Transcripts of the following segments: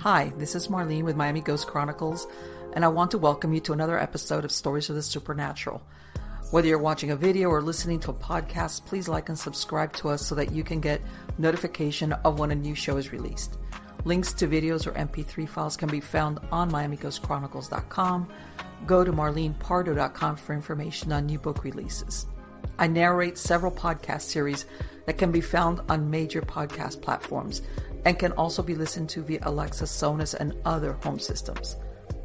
Hi, this is Marlene with Miami Ghost Chronicles, and I want to welcome you to another episode of Stories of the Supernatural. Whether you're watching a video or listening to a podcast, please like and subscribe to us so that you can get notification of when a new show is released. Links to videos or MP3 files can be found on MiamiGhostChronicles.com. Go to MarlenePardo.com for information on new book releases. I narrate several podcast series that can be found on major podcast platforms and can also be listened to via Alexa, Sonos, and other home systems.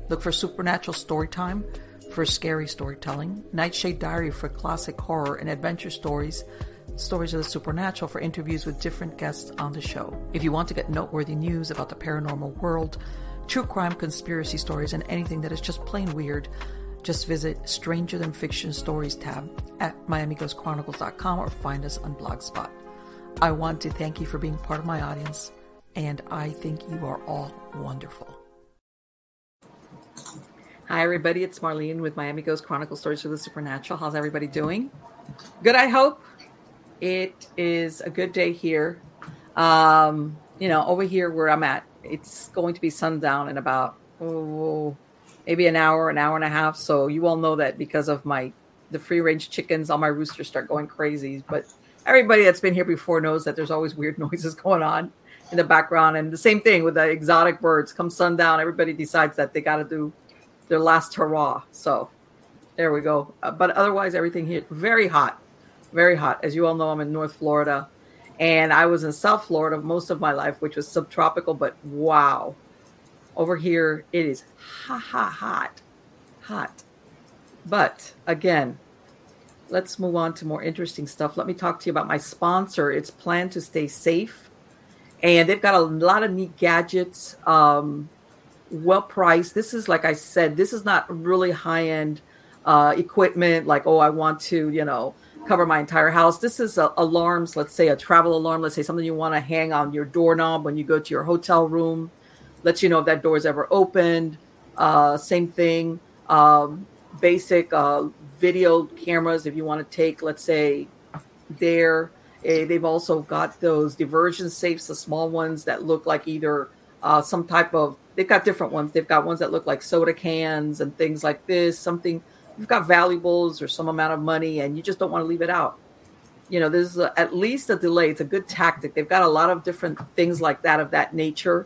Look for Supernatural Storytime for scary storytelling, Nightshade Diary for classic horror and adventure stories, Stories of the Supernatural for interviews with different guests on the show. If you want to get noteworthy news about the paranormal world, true crime conspiracy stories, and anything that is just plain weird, just visit Stranger Than Fiction Stories tab at MiamiGhostChronicles.com or find us on Blogspot. I want to thank you for being part of my audience, and I think you are all wonderful. Hi, everybody. It's Marlene with Miami Ghost Chronicles Stories of the Supernatural. How's everybody doing? Good, I hope. It is a good day here. Um, you know, over here where I'm at, it's going to be sundown in about oh, maybe an hour, an hour and a half. So you all know that because of my the free range chickens, all my roosters start going crazy. But everybody that's been here before knows that there's always weird noises going on in the background. And the same thing with the exotic birds. Come sundown, everybody decides that they got to do their last hurrah. So there we go. Uh, but otherwise, everything here very hot, very hot. As you all know, I'm in North Florida, and I was in South Florida most of my life, which was subtropical. But wow, over here it is ha ha hot, hot. But again, let's move on to more interesting stuff. Let me talk to you about my sponsor. It's Plan to Stay Safe, and they've got a lot of neat gadgets. Um, well priced. This is like I said, this is not really high end uh, equipment. Like oh, I want to you know cover my entire house. This is uh, alarms. Let's say a travel alarm. Let's say something you want to hang on your doorknob when you go to your hotel room. Lets you know if that door is ever opened. Uh, same thing. Um, basic uh, video cameras if you want to take, let's say, there. Uh, they've also got those diversion safes, the small ones that look like either uh, some type of they've got different ones. They've got ones that look like soda cans and things like this. Something you've got valuables or some amount of money, and you just don't want to leave it out. You know, there's at least a delay. It's a good tactic. They've got a lot of different things like that of that nature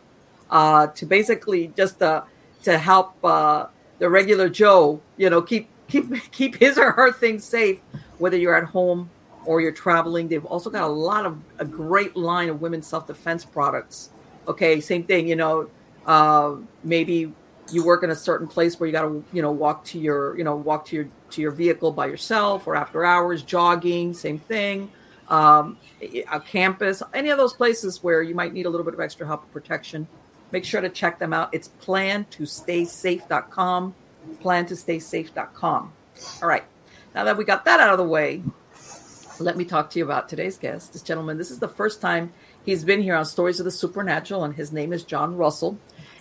uh, to basically just uh, to help uh, the regular Joe. You know, keep keep keep his or her things safe, whether you're at home or you're traveling. They've also got a lot of a great line of women's self defense products. Okay, same thing. You know, uh, maybe you work in a certain place where you got to you know walk to your you know walk to your to your vehicle by yourself or after hours jogging same thing um, a campus any of those places where you might need a little bit of extra help and protection make sure to check them out it's plan to stay safe.com plan to stay safe.com all right now that we got that out of the way let me talk to you about today's guest this gentleman this is the first time he's been here on stories of the supernatural and his name is john russell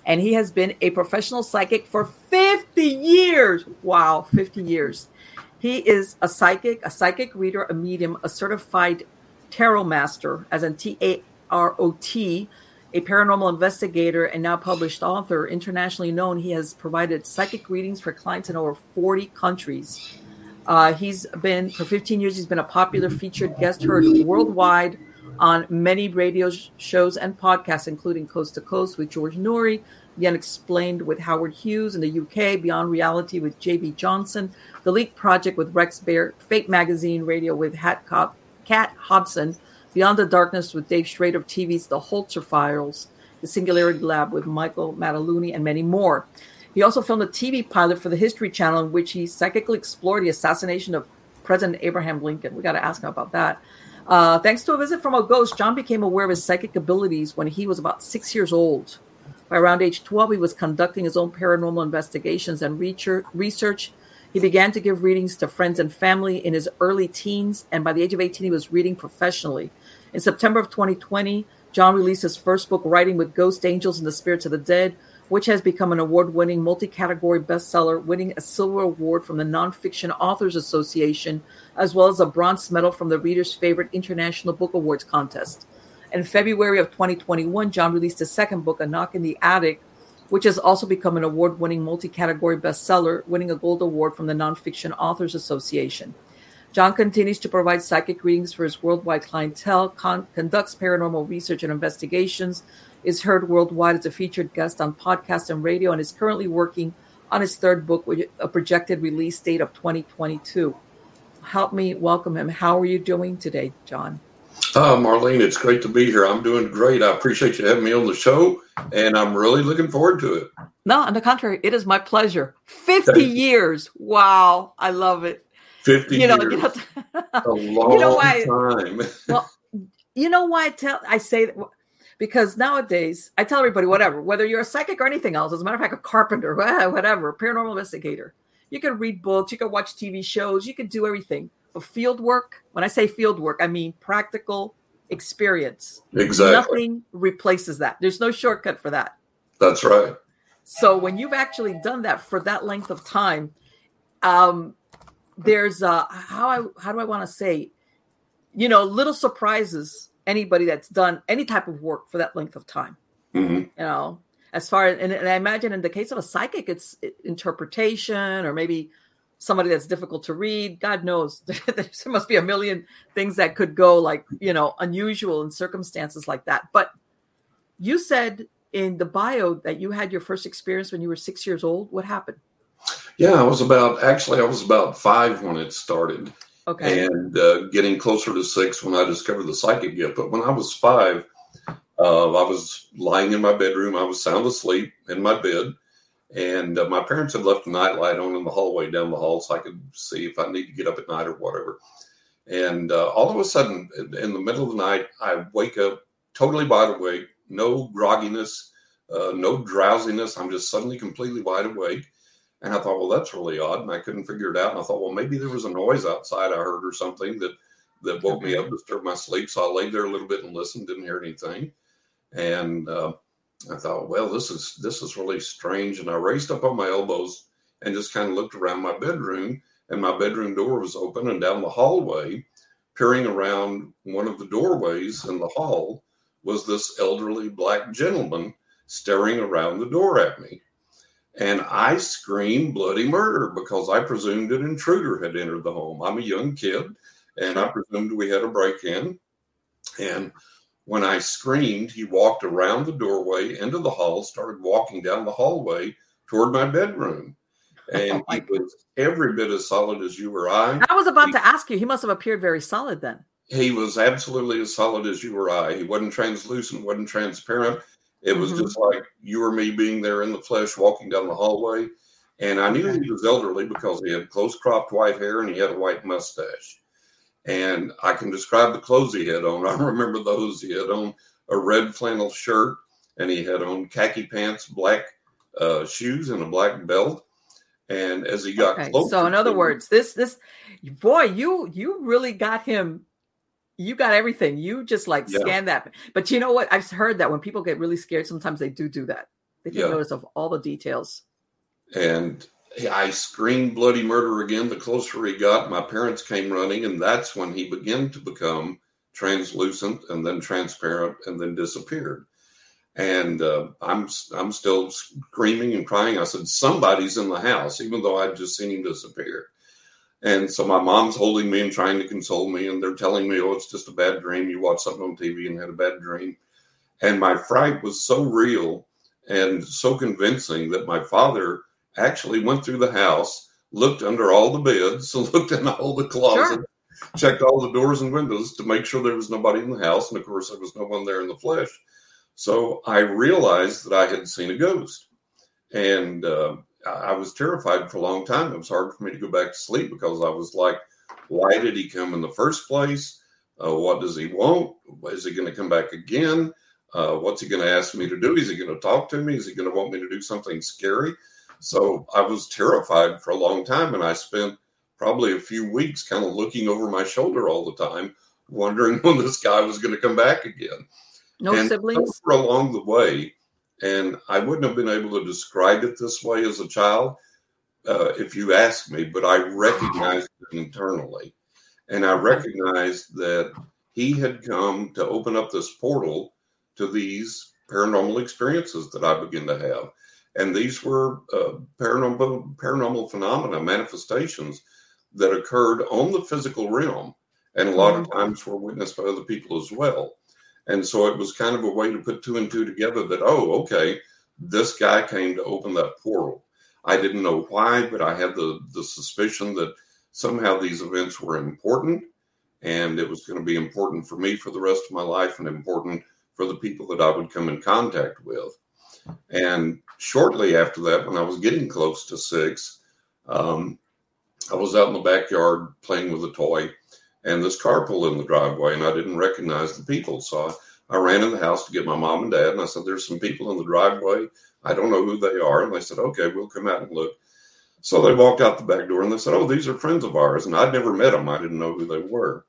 and he has been a professional psychic for 50 years. Wow, 50 years. He is a psychic, a psychic reader, a medium, a certified tarot master, as in T A R O T, a paranormal investigator and now published author, internationally known. He has provided psychic readings for clients in over 40 countries. Uh, he's been, for 15 years, he's been a popular featured guest heard worldwide on many radio shows and podcasts, including Coast to Coast with George Noory, The Unexplained with Howard Hughes in the UK, Beyond Reality with J.V. Johnson, The Leak Project with Rex Bear, Fate Magazine Radio with Hat Cop, Hobson, Beyond the Darkness with Dave Schrader of TV's The Holzer Files, The Singularity Lab with Michael Mataluni, and many more. He also filmed a TV pilot for the History Channel in which he psychically explored the assassination of President Abraham Lincoln. We got to ask him about that. Uh, thanks to a visit from a ghost, John became aware of his psychic abilities when he was about six years old. By around age 12, he was conducting his own paranormal investigations and research. He began to give readings to friends and family in his early teens, and by the age of 18, he was reading professionally. In September of 2020, John released his first book, Riding with Ghost Angels and the Spirits of the Dead, which has become an award winning multi category bestseller, winning a silver award from the Nonfiction Authors Association, as well as a bronze medal from the Reader's Favorite International Book Awards contest. In February of 2021, John released his second book, A Knock in the Attic, which has also become an award winning multi category bestseller, winning a gold award from the Nonfiction Authors Association. John continues to provide psychic readings for his worldwide clientele, con- conducts paranormal research and investigations, is heard worldwide as a featured guest on podcasts and radio, and is currently working on his third book with a projected release date of 2022. Help me welcome him. How are you doing today, John? Uh, Marlene, it's great to be here. I'm doing great. I appreciate you having me on the show, and I'm really looking forward to it. No, on the contrary, it is my pleasure. 50 years. Wow. I love it. 50 you know, years. You know, a long you know why, time. well, you know why I tell I say that because nowadays I tell everybody whatever, whether you're a psychic or anything else, as a matter of fact, a carpenter, whatever, paranormal investigator, you can read books, you can watch TV shows, you can do everything. But field work, when I say field work, I mean practical experience. Exactly. Nothing replaces that. There's no shortcut for that. That's right. So when you've actually done that for that length of time, um, there's uh how I how do I want to say, you know, little surprises anybody that's done any type of work for that length of time. Mm-hmm. You know, as far as and, and, I imagine in the case of a psychic, it's interpretation or maybe somebody that's difficult to read. God knows there must be a million things that could go like you know unusual in circumstances like that. But you said in the bio that you had your first experience when you were six years old. What happened? Yeah, I was about actually I was about five when it started. Okay. And uh, getting closer to six when I discovered the psychic gift. But when I was five, uh, I was lying in my bedroom. I was sound asleep in my bed, and uh, my parents had left the nightlight on in the hallway down the hall so I could see if I need to get up at night or whatever. And uh, all of a sudden, in the middle of the night, I wake up totally wide awake, no grogginess, uh, no drowsiness. I'm just suddenly completely wide awake and I thought, well, that's really odd. And I couldn't figure it out. And I thought, well, maybe there was a noise outside I heard or something that that woke me up, disturbed my sleep. So I laid there a little bit and listened, didn't hear anything. And uh, I thought, well, this is this is really strange. And I raised up on my elbows and just kind of looked around my bedroom, and my bedroom door was open, and down the hallway, peering around one of the doorways in the hall, was this elderly black gentleman staring around the door at me. And I screamed bloody murder because I presumed an intruder had entered the home. I'm a young kid and I presumed we had a break in. And when I screamed, he walked around the doorway into the hall, started walking down the hallway toward my bedroom. Oh and oh he was every bit as solid as you or I. I was about he, to ask you, he must have appeared very solid then. He was absolutely as solid as you or I. He wasn't translucent, wasn't transparent. It was mm-hmm. just like you or me being there in the flesh, walking down the hallway. And I knew he was elderly because he had close cropped white hair and he had a white mustache. And I can describe the clothes he had on. I remember those. He had on a red flannel shirt and he had on khaki pants, black uh, shoes, and a black belt. And as he got okay. closer, so in other words, this this boy, you you really got him you got everything. You just like yeah. scan that. But you know what? I've heard that when people get really scared, sometimes they do do that. They take yeah. notice of all the details. And I screamed bloody murder again. The closer he got, my parents came running, and that's when he began to become translucent and then transparent and then disappeared. And uh, I'm I'm still screaming and crying. I said, "Somebody's in the house," even though I'd just seen him disappear. And so my mom's holding me and trying to console me, and they're telling me, "Oh, it's just a bad dream. You watched something on TV and had a bad dream." And my fright was so real and so convincing that my father actually went through the house, looked under all the beds, looked in all the closets, sure. checked all the doors and windows to make sure there was nobody in the house, and of course there was no one there in the flesh. So I realized that I had seen a ghost, and uh, I was terrified for a long time. It was hard for me to go back to sleep because I was like, why did he come in the first place? Uh, what does he want? Is he going to come back again? Uh, what's he going to ask me to do? Is he going to talk to me? Is he going to want me to do something scary? So I was terrified for a long time, and I spent probably a few weeks kind of looking over my shoulder all the time, wondering when this guy was going to come back again. No and siblings. Along the way, and I wouldn't have been able to describe it this way as a child uh, if you asked me, but I recognized it internally. And I recognized that he had come to open up this portal to these paranormal experiences that I began to have. And these were uh, paranormal, paranormal phenomena, manifestations that occurred on the physical realm. And a lot of mm-hmm. times were witnessed by other people as well. And so it was kind of a way to put two and two together that, oh, okay, this guy came to open that portal. I didn't know why, but I had the, the suspicion that somehow these events were important and it was going to be important for me for the rest of my life and important for the people that I would come in contact with. And shortly after that, when I was getting close to six, um, I was out in the backyard playing with a toy, and this car pulled in the driveway, and I didn't recognize the people. So I, I ran in the house to get my mom and dad, and I said, There's some people in the driveway. I don't know who they are. And they said, Okay, we'll come out and look. So they walked out the back door and they said, Oh, these are friends of ours. And I'd never met them. I didn't know who they were.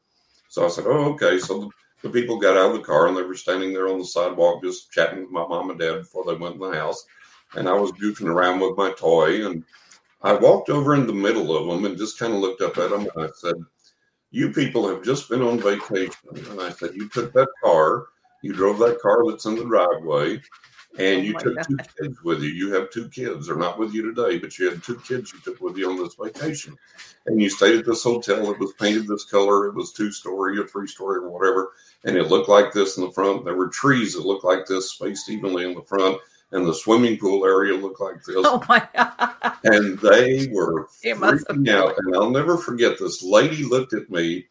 So I said, Oh, okay. So the people got out of the car and they were standing there on the sidewalk just chatting with my mom and dad before they went in the house. And I was goofing around with my toy. And I walked over in the middle of them and just kind of looked up at them. And I said, You people have just been on vacation. And I said, You took that car, you drove that car that's in the driveway, and oh you took God. two kids with you. You have two kids. They're not with you today, but you had two kids you took with you on this vacation. And you stayed at this hotel. It was painted this color. It was two story or three story or whatever. And it looked like this in the front. There were trees that looked like this, spaced evenly in the front. And the swimming pool area looked like this. Oh my God. And they were freaking out. And I'll never forget this lady looked at me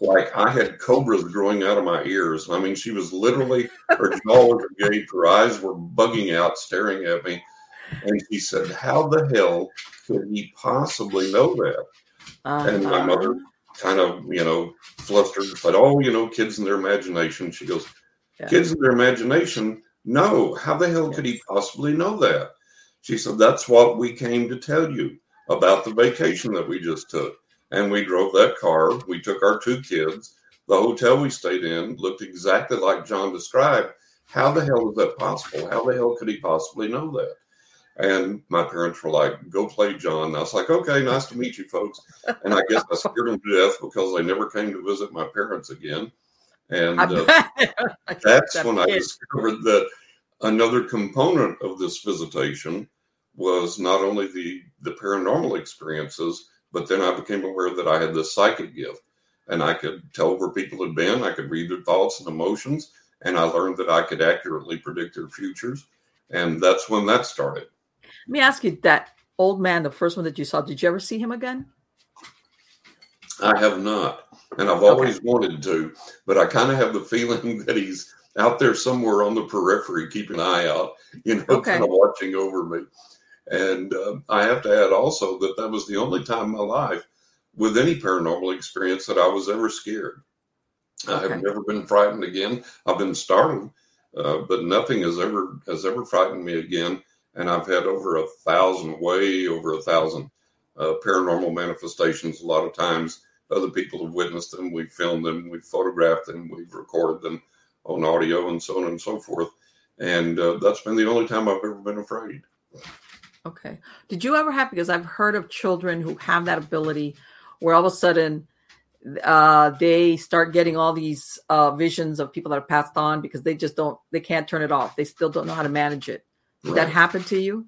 like I had cobras growing out of my ears. I mean, she was literally, her jaw was agape, her eyes were bugging out, staring at me. And she said, How the hell could he possibly know that? Uh-huh. And my uh-huh. mother kind of, you know, flustered, said, Oh, you know, kids in their imagination. She goes, yeah. Kids in their imagination? No. How the hell could he possibly know that? She said, That's what we came to tell you about the vacation that we just took and we drove that car. We took our two kids. The hotel we stayed in looked exactly like John described. How the hell is that possible? How the hell could he possibly know that? And my parents were like, go play John. And I was like, okay, nice to meet you folks. And I guess I scared them to death because they never came to visit my parents again. And uh, that's when I discovered that another component of this visitation was not only the, the paranormal experiences, but then I became aware that I had this psychic gift and I could tell where people had been. I could read their thoughts and emotions. And I learned that I could accurately predict their futures. And that's when that started. Let me ask you that old man, the first one that you saw, did you ever see him again? I have not. And I've always okay. wanted to, but I kind of have the feeling that he's out there somewhere on the periphery, keeping an eye out, you know, okay. kind of watching over me. And uh, I have to add also that that was the only time in my life with any paranormal experience that I was ever scared. Okay. I have never been frightened again. I've been startled, uh, but nothing has ever has ever frightened me again. And I've had over a thousand, way over a thousand uh, paranormal manifestations. A lot of times, other people have witnessed them. We've filmed them, we've photographed them, we've recorded them on audio, and so on and so forth. And uh, that's been the only time I've ever been afraid. Okay. Did you ever have, because I've heard of children who have that ability where all of a sudden uh, they start getting all these uh, visions of people that are passed on because they just don't, they can't turn it off. They still don't know how to manage it. Did right. that happen to you?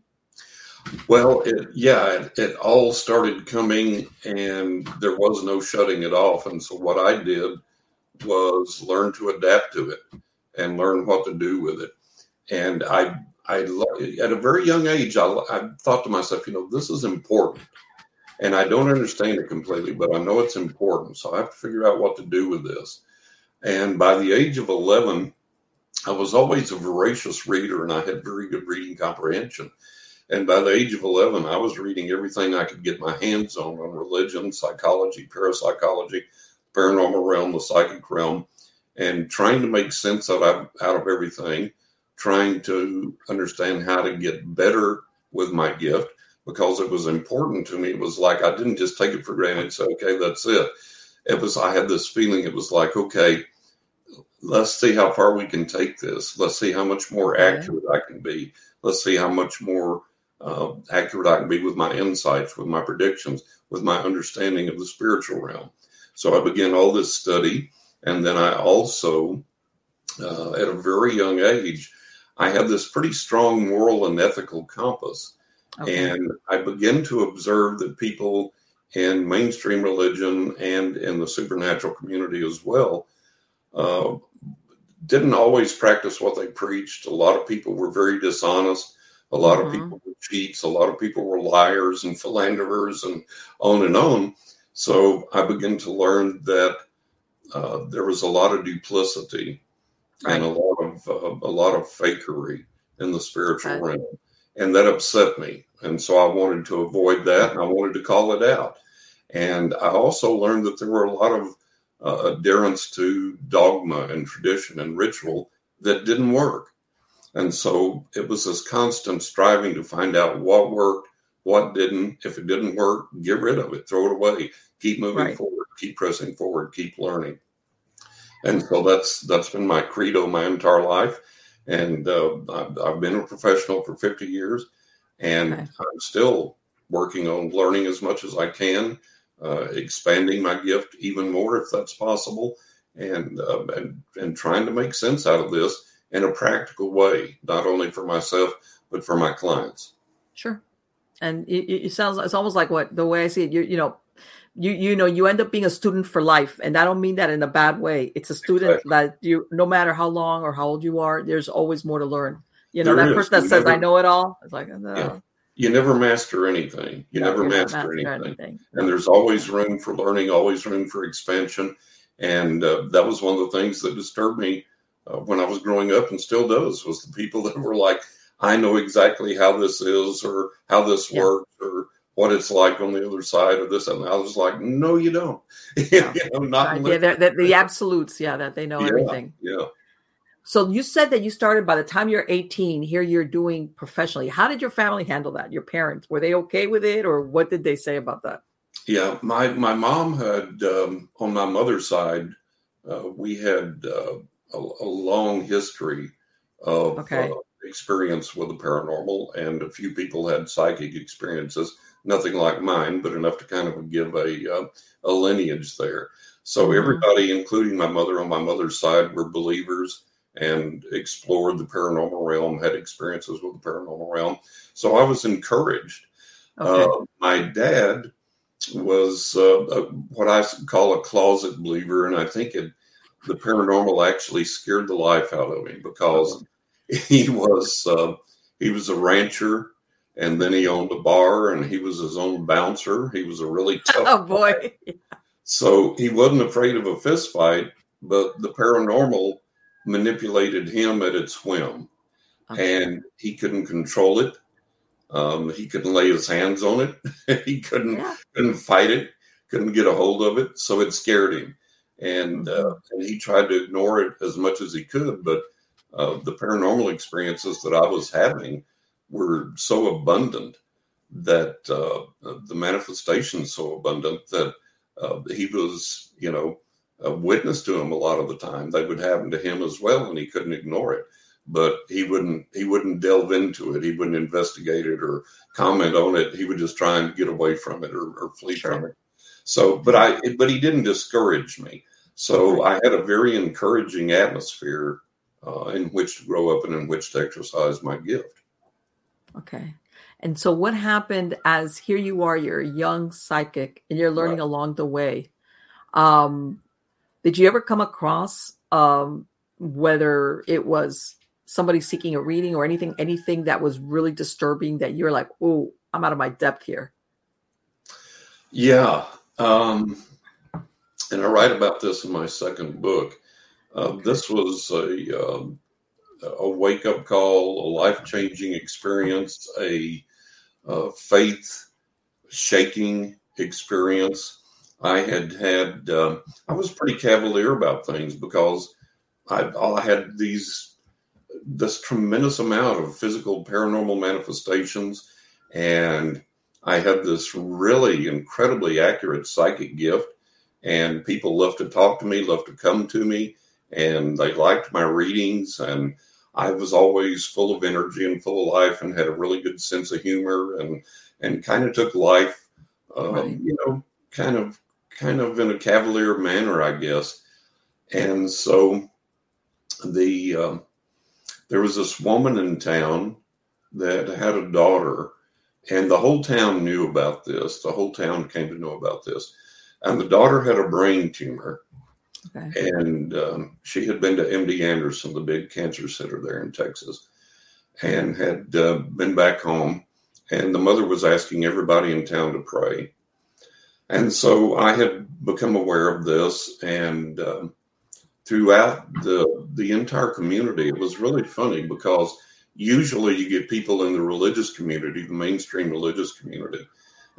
Well, it, yeah, it, it, all started coming and there was no shutting it off. And so what I did was learn to adapt to it and learn what to do with it. And I I at a very young age, I, I thought to myself, you know, this is important, and I don't understand it completely, but I know it's important. So I have to figure out what to do with this. And by the age of eleven, I was always a voracious reader, and I had very good reading comprehension. And by the age of 11, I was reading everything I could get my hands on on religion, psychology, parapsychology, paranormal realm, the psychic realm, and trying to make sense out of, out of everything trying to understand how to get better with my gift because it was important to me. It was like I didn't just take it for granted. Say, okay, that's it. It was I had this feeling. It was like, okay, let's see how far we can take this. Let's see how much more accurate I can be. Let's see how much more uh, accurate I can be with my insights, with my predictions, with my understanding of the spiritual realm. So I began all this study, And then I also, uh, at a very young age, I had this pretty strong moral and ethical compass. Okay. And I began to observe that people in mainstream religion and in the supernatural community as well uh, didn't always practice what they preached. A lot of people were very dishonest. A lot mm-hmm. of people were cheats. A lot of people were liars and philanderers and on and on. So I began to learn that uh, there was a lot of duplicity right. and a lot of uh, a lot of fakery in the spiritual right. realm, and that upset me. And so I wanted to avoid that, and I wanted to call it out. And I also learned that there were a lot of uh, adherence to dogma and tradition and ritual that didn't work. And so it was this constant striving to find out what worked, what didn't. If it didn't work, get rid of it, throw it away, keep moving right. forward, keep pressing forward, keep learning. And so that's that's been my credo my entire life. And uh, I've, I've, been a professional for 50 years, and okay. I'm still working on learning as much as I can uh, expanding my gift even more if that's possible, and, uh, and and trying to make sense out of this in a practical way, not only for myself but for my clients. Sure, and it, it sounds it's almost like what the way I see it. You you know. You you know you end up being a student for life, and I don't mean that in a bad way. It's a student exactly. that you, no matter how long or how old you are, there's always more to learn. You know there that is. person that you says never, "I know it all." It's like, no. yeah you never master anything. You no, never master, master anything. anything. And there's always room for learning, always room for expansion. And uh, that was one of the things that disturbed me uh, when I was growing up and still does was the people that were like, I know exactly how this is or how this yeah. works or what it's like on the other side of this. And I was like, no, you don't. Yeah. you know, not yeah, the, the, absolutes. Yeah, that they know yeah, everything. Yeah. So you said that you started by the time you're 18. Here you're doing professionally. How did your family handle that? Your parents were they okay with it, or what did they say about that? Yeah, my my mom had um, on my mother's side, uh, we had uh, a, a, long history of okay. uh, experience with the paranormal, and a few people had psychic experiences. Nothing like mine, but enough to kind of give a uh, a lineage there. So mm-hmm. everybody, including my mother on my mother's side, were believers and explored the paranormal realm, had experiences with the paranormal realm. So I was encouraged. Okay. Uh, my dad was uh, a, what I call a closet believer, and I think it, the paranormal actually scared the life out of him because he was uh, he was a rancher, and then he owned a bar, and he was his own bouncer. He was a really tough. oh boy! So he wasn't afraid of a fist fight, but the paranormal manipulated him at its whim, okay. and he couldn't control it. Um, he couldn't lay his hands on it. he couldn't yeah. couldn't fight it. Couldn't get a hold of it. So it scared him, and uh, mm-hmm. and he tried to ignore it as much as he could. But uh, the paranormal experiences that I was having were so abundant that uh, the manifestations so abundant that uh, he was, you know, a witness to him a lot of the time. They would happen to him as well, and he couldn't ignore it. But he wouldn't he wouldn't delve into it. He wouldn't investigate it or comment on it. He would just try and get away from it or, or flee sure. from it. So, but I but he didn't discourage me. So I had a very encouraging atmosphere uh, in which to grow up and in which to exercise my gift. Okay. And so, what happened as here you are, you're a young psychic, and you're learning right. along the way. Um, did you ever come across um, whether it was somebody seeking a reading or anything, anything that was really disturbing that you're like, oh, I'm out of my depth here? Yeah. Um, and I write about this in my second book. Uh. This was a, um, a wake up call, a life changing experience, a, a faith shaking experience. I had had, uh, I was pretty cavalier about things because I, I had these, this tremendous amount of physical paranormal manifestations. And I had this really incredibly accurate psychic gift. And people loved to talk to me, loved to come to me, and they liked my readings. And I was always full of energy and full of life and had a really good sense of humor and, and kind of took life, um, right. you know, kind of kind of in a cavalier manner, I guess. And so the um, there was this woman in town that had a daughter, and the whole town knew about this. The whole town came to know about this, and the daughter had a brain tumor. Okay. And um, she had been to MD Anderson, the big cancer center there in Texas, and had uh, been back home. And the mother was asking everybody in town to pray. And so I had become aware of this, and um, throughout the the entire community, it was really funny because usually you get people in the religious community, the mainstream religious community,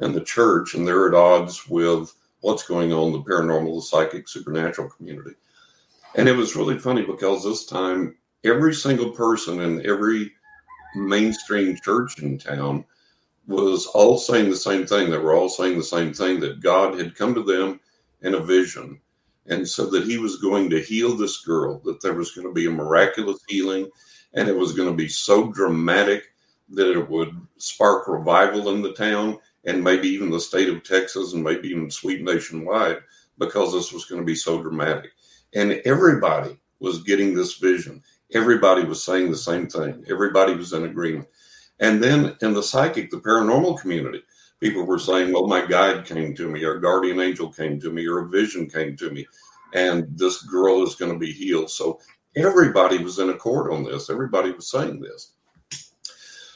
and the church, and they're at odds with what's going on in the paranormal, the psychic, supernatural community. And it was really funny because this time, every single person in every mainstream church in town was all saying the same thing. They were all saying the same thing that God had come to them in a vision. And said that he was going to heal this girl, that there was going to be a miraculous healing, and it was going to be so dramatic that it would spark revival in the town and maybe even the state of Texas and maybe even sweep nationwide because this was going to be so dramatic. And everybody was getting this vision. Everybody was saying the same thing. Everybody was in agreement. And then in the psychic, the paranormal community, people were saying, well, my guide came to me, or guardian angel came to me, or a vision came to me, and this girl is going to be healed. So everybody was in accord on this. Everybody was saying this.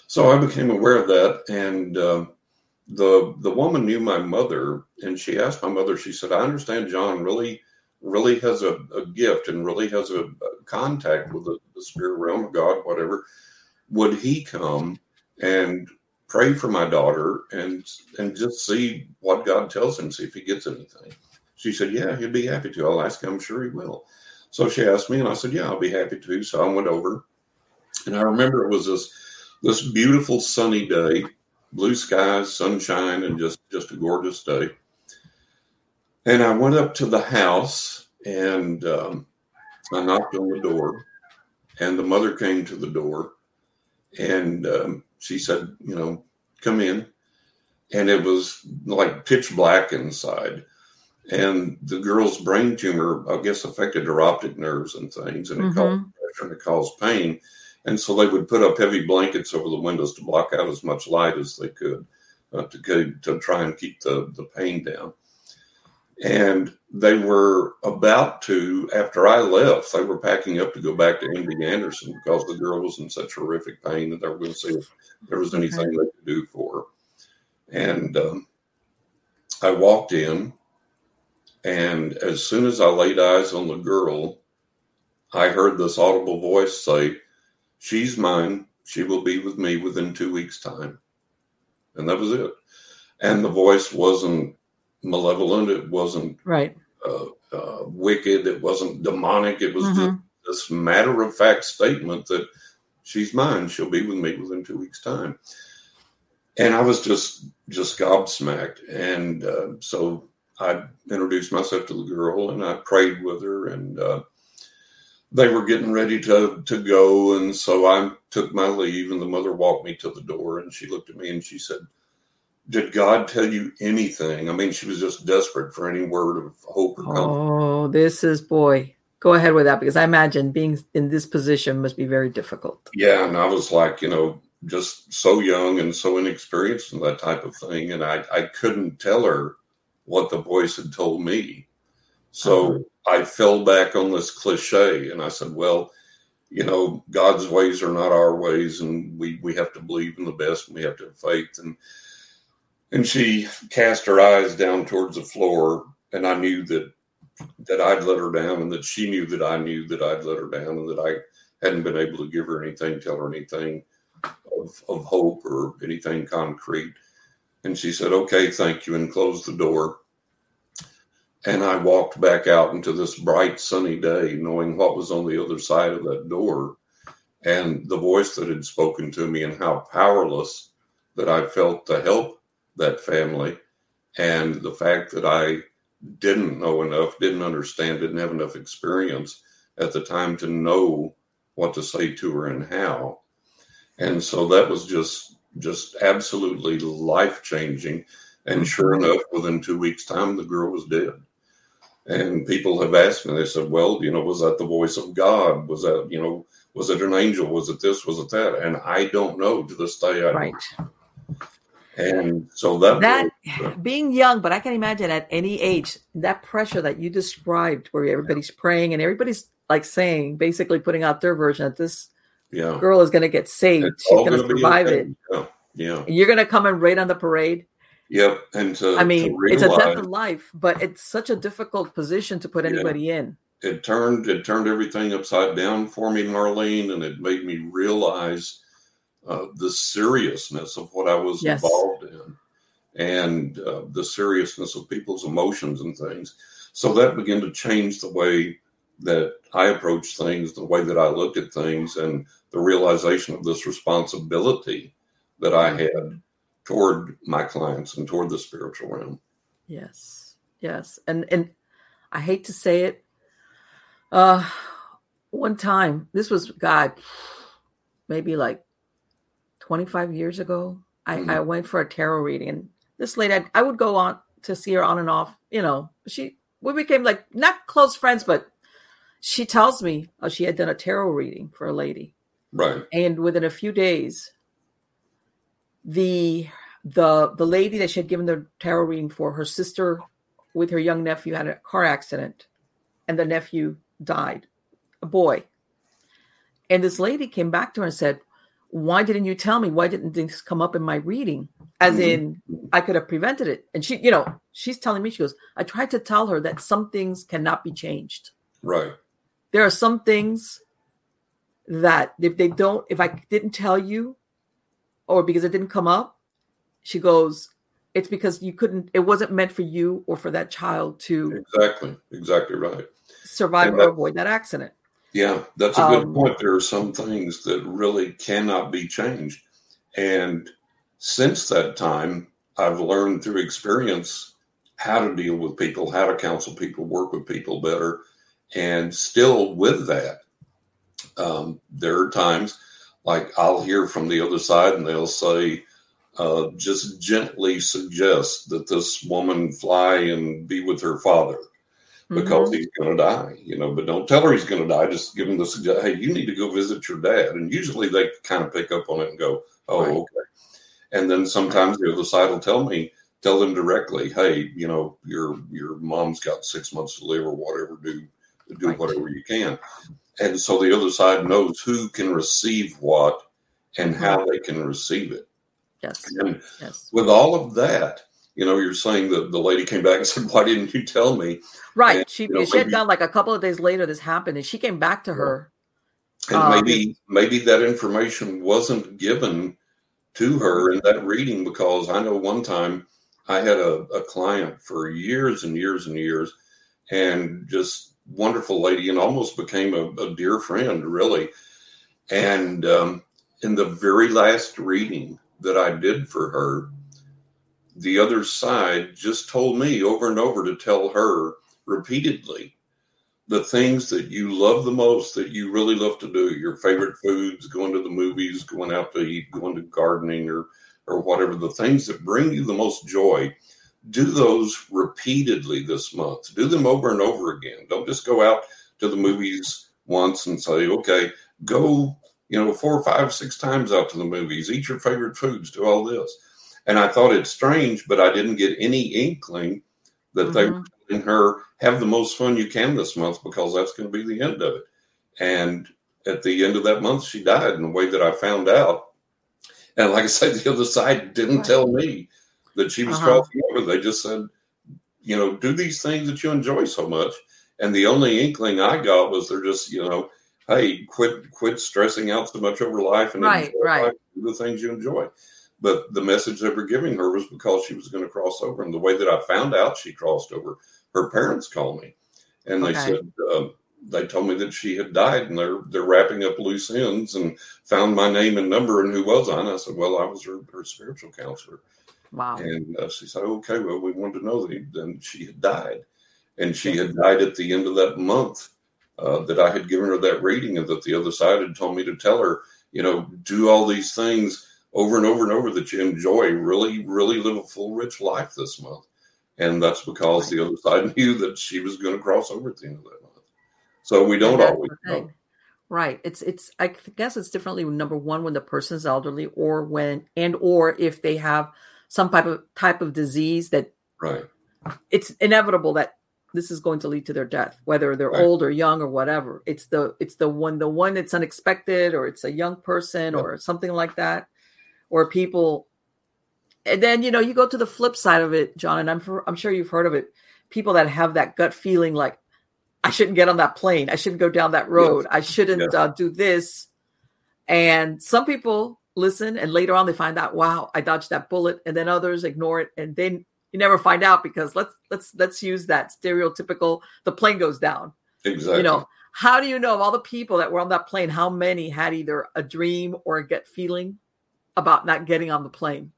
So I became aware of that. And uh, the the woman knew my mother and she asked my mother she said i understand john really really has a, a gift and really has a, a contact with the, the, spirit realm of god whatever would he come and pray for my daughter and and just see what god tells him see if he gets anything she said yeah he'd be happy to i'll ask him i'm sure he will so she asked me and i said yeah i'll be happy to so i went over and i remember it was this this beautiful sunny day blue skies, sunshine, and just just a gorgeous day. And I went up to the house and um, I knocked on the door, and the mother came to the door, and um, she said, "You know, come in." And it was like pitch black inside, and the girl's brain tumor, I guess, affected her optic nerves and things, and it mm-hmm. caused pressure and it caused pain. And so they would put up heavy blankets over the windows to block out as much light as they could uh, to, to try and keep the, the pain down. And they were about to, after I left, they were packing up to go back to MD Anderson because the girl was in such horrific pain that they were going to see if there was anything okay. they could do for her. And um, I walked in, and as soon as I laid eyes on the girl, I heard this audible voice say, She's mine. She will be with me within two weeks' time. And that was it. And the voice wasn't malevolent. It wasn't right. Uh, uh, wicked. It wasn't demonic. It was mm-hmm. just this matter of fact statement that she's mine. She'll be with me within two weeks' time. And I was just just gobsmacked. And uh, so I introduced myself to the girl and I prayed with her and uh, they were getting ready to to go, and so I took my leave, and the mother walked me to the door, and she looked at me and she said, "Did God tell you anything?" I mean, she was just desperate for any word of hope or comfort. Oh, this is boy. Go ahead with that because I imagine being in this position must be very difficult. Yeah, and I was like, you know, just so young and so inexperienced in that type of thing, and I I couldn't tell her what the voice had told me. So uh-huh. I fell back on this cliche and I said, well, you know, God's ways are not our ways, and we we have to believe in the best, and we have to have faith. And and she cast her eyes down towards the floor, and I knew that that I'd let her down, and that she knew that I knew that I'd let her down, and that I hadn't been able to give her anything, tell her anything of, of hope or anything concrete. And she said, "Okay, thank you," and closed the door. And I walked back out into this bright sunny day, knowing what was on the other side of that door and the voice that had spoken to me, and how powerless that I felt to help that family. And the fact that I didn't know enough, didn't understand, didn't have enough experience at the time to know what to say to her and how. And so that was just just absolutely life changing. And sure enough, within two weeks' time, the girl was dead. And people have asked me, they said, well, you know, was that the voice of God? Was that, you know, was it an angel? Was it this? Was it that? And I don't know to this day. I right. And so that that was, uh, being young, but I can imagine at any age that pressure that you described, where everybody's praying and everybody's like saying, basically putting out their version that this yeah. girl is going to get saved. It's She's going to survive okay. it. Yeah. Yeah. You're going to come and raid on the parade. Yep. And to, I mean, to it's a death realize in life, but it's such a difficult position to put Yeah. anybody in. it turned it turned everything upside down for me, Marlene, and it made me realize uh, the seriousness of what I was Yes. involved in, and uh, the seriousness of people's emotions and things. So that began to change the way that I approached things, the way that I looked at things, and the realization of this responsibility that I had toward my clients and toward the spiritual realm. Yes, yes, and and I hate to say it. Uh, one time, this was God, maybe like twenty five years ago. I, Mhm. I went for a tarot reading, and this lady, I, I would go on to see her on and off. You know, she we became like not close friends, but she tells me oh, she had done a tarot reading for a lady, Right. and within a few days the the the lady that she had given the tarot reading for her sister with her young nephew had a car accident and the nephew died a boy and this lady came back to her and said why didn't you tell me why didn't this come up in my reading as Mhm. in i could have prevented it and she you know she's telling me she goes i tried to tell her that some things cannot be changed Right. there are some things that if they don't if i didn't tell you or because it didn't come up she goes it's because you couldn't it wasn't meant for you or for that child to Exactly. Exactly right. survive And or that- avoid that accident Yeah, that's a good Um, point. There are some things that really cannot be changed. And since that time, I've learned through experience how to deal with people, how to counsel people, work with people better. And still with that, um, there are times like I'll hear from the other side and they'll say, uh, just gently suggest that this woman fly and be with her father because Mhm. he's going to die, you know. But don't tell her he's going to die. Just give him the suggestion. Hey, you need to go visit your dad. And usually they kind of pick up on it and go, "Oh, Right. okay." And then sometimes the other side will tell me, tell them directly, "Hey, you know, your your mom's got six months to live or whatever. Do do Right. whatever you can." And so the other side knows who can receive what and how they can receive it. yes. And yes. with all of that, you know, you're saying that the lady came back and said, "Why didn't you tell me?" right. And, she you know, she had maybe- done like a couple of days later this happened and she came back to her And Uh, maybe maybe that information wasn't given to her in that reading because I know one time I had a, a client for years and years and years and just wonderful lady and almost became a, a dear friend really. And um, in the very last reading that I did for her, the other side just told me over and over to tell her repeatedly the things that you love the most that you really love to do your favorite foods going to the movies going out to eat going to gardening or or whatever the things that bring you the most joy do those repeatedly this month do them over and over again don't just go out to the movies once and say okay go you know four five six times out to the movies eat your favorite foods do all this and i thought it's strange but i didn't get any inkling that they Mhm. in her have the most fun you can this month because that's going to be the end of it. And at the end of that month, she died in the way that I found out. And like I said, the other side didn't Right. tell me that she was Uh-huh. crossing over. They just said, you know, do these things that you enjoy so much. And the only inkling I got was they're just, you know, hey, quit quit stressing out so much over life and Right, enjoy right. life, do the things you enjoy. But the message they were giving her was because she was going to cross over. And the way that I found out she crossed over, her parents called me and they Okay. said uh, they told me that she had died and they're they're wrapping up loose ends and found my name and number and who was I? And I said, well, I was her, her spiritual counselor. Wow And uh, she said, okay, well, we wanted to know that then she had died, and she had died at the end of that month uh, that I had given her that reading, and that the other side had told me to tell her, you know, do all these things over and over and over that you enjoy. Really, really live a full, rich life this month. And that's because the other side knew that she was going to cross over at the end of that month. So we don't always know. Right. It's it's I guess it's differently number one when the person is elderly or when and or if they have some type of type of disease that right. It's inevitable that this is going to lead to their death, whether they're right. old or young or whatever. It's the it's the one the one that's unexpected or it's a young person or something like that. Or people and then you know you go to the flip side of it, John, and I'm I'm sure you've heard of it. People that have that gut feeling like I shouldn't get on that plane. I shouldn't go down that road. Yes. I shouldn't yes. uh, do this. And some people listen, and later on they find out, wow, I dodged that bullet. And then others ignore it, and then you never find out because let's let's let's use that stereotypical. The plane goes down. Exactly. You know, how do you know of all the people that were on that plane? How many had either a dream or a gut feeling about not getting on the plane?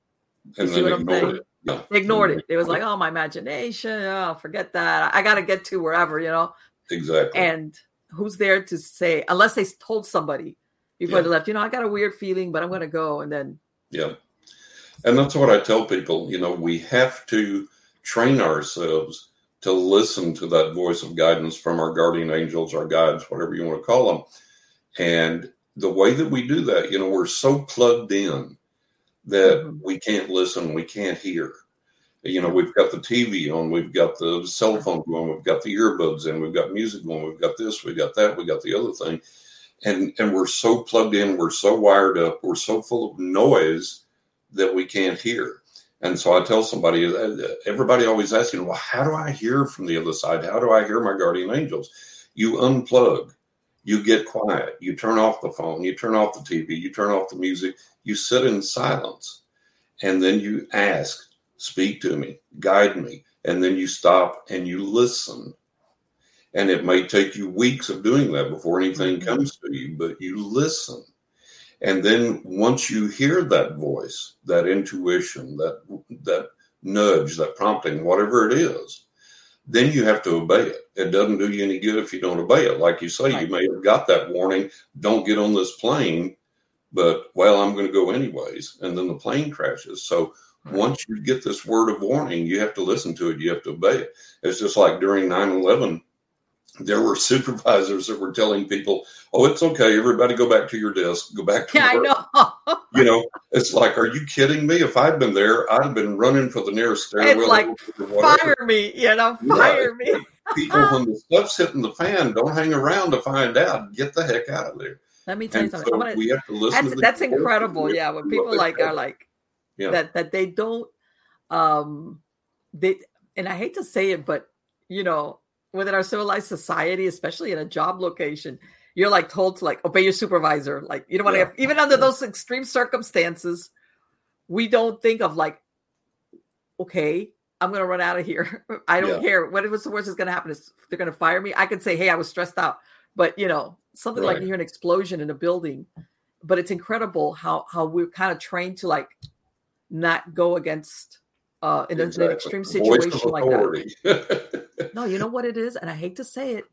You see what I'm saying? It. No. Ignored it. It was like, oh, my imagination. Oh, forget that. I got to get to wherever, you know. Exactly. And who's there to say, unless they told somebody before yeah. they left, you know, I got a weird feeling, but I'm going to go. And then. Yeah. And that's what I tell people. You know, we have to train ourselves to listen to that voice of guidance from our guardian angels, our guides, whatever you want to call them. And the way that we do that, you know, we're so plugged in that mm-hmm. we can't listen, we can't hear you know, we've got the TV on, we've got the cell phone going, we've got the earbuds in, we've got music going, we've got this, we've got that, we've got the other thing. And and we're so plugged in, we're so wired up, we're so full of noise that we can't hear. And so I tell somebody, uh, everybody always asking well, how do I hear from the other side? How do I hear my guardian angels? You unplug, you get quiet, you turn off the phone, you turn off the TV, you turn off the music, you sit in silence, and then you ask, speak to me, guide me. And then you stop and you listen. And it may take you weeks of doing that before anything mm-hmm. comes to you, but you listen. And then once you hear that voice, that intuition, that that nudge, that prompting, whatever it is, then you have to obey it. It doesn't do you any good if you don't obey it. Like you say, right. you may have got that warning, don't get on this plane, but well, I'm going to go anyways. And then the plane crashes. So once you get this word of warning, you have to listen to it, you have to obey it. It's just like during 9 11, there were supervisors that were telling people, "Oh, it's okay. Everybody, go back to your desk. Go back to yeah, work." I know. you know, it's like, are you kidding me? If I'd been there, I'd have been running for the nearest stairwell. It's like, fire me, you know, fire right. me. people, when the stuff's hitting the fan, don't hang around to find out. Get the heck out of there. Let me tell you something. So gonna, we have to listen. That's, to that's incredible. Yeah, when people like are like, yeah. that that they don't um they and I hate to say it, but you know, within our civilized society, especially in a job location, you're like told to like obey your supervisor. Like you don't want to yeah. even under those extreme circumstances, we don't think of like, okay, I'm gonna run out of here. I don't yeah. care. What if the worst is gonna happen is they're gonna fire me. I could say, hey, I was stressed out. But you know, something right. like you hear an explosion in a building. But it's incredible how how we're kind of trained to like not go against uh, in, exactly. an extreme situation like that. no, you know what it is, and I hate to say it,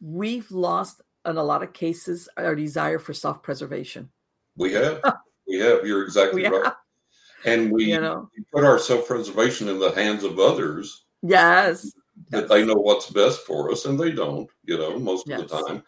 we've lost in a lot of cases our desire for self-preservation. We have, we have. You're exactly we right. Have. And we, you know, we put our self-preservation in the hands of others. Yes, that yes. they know what's best for us, and they don't. You know, most yes. of the time.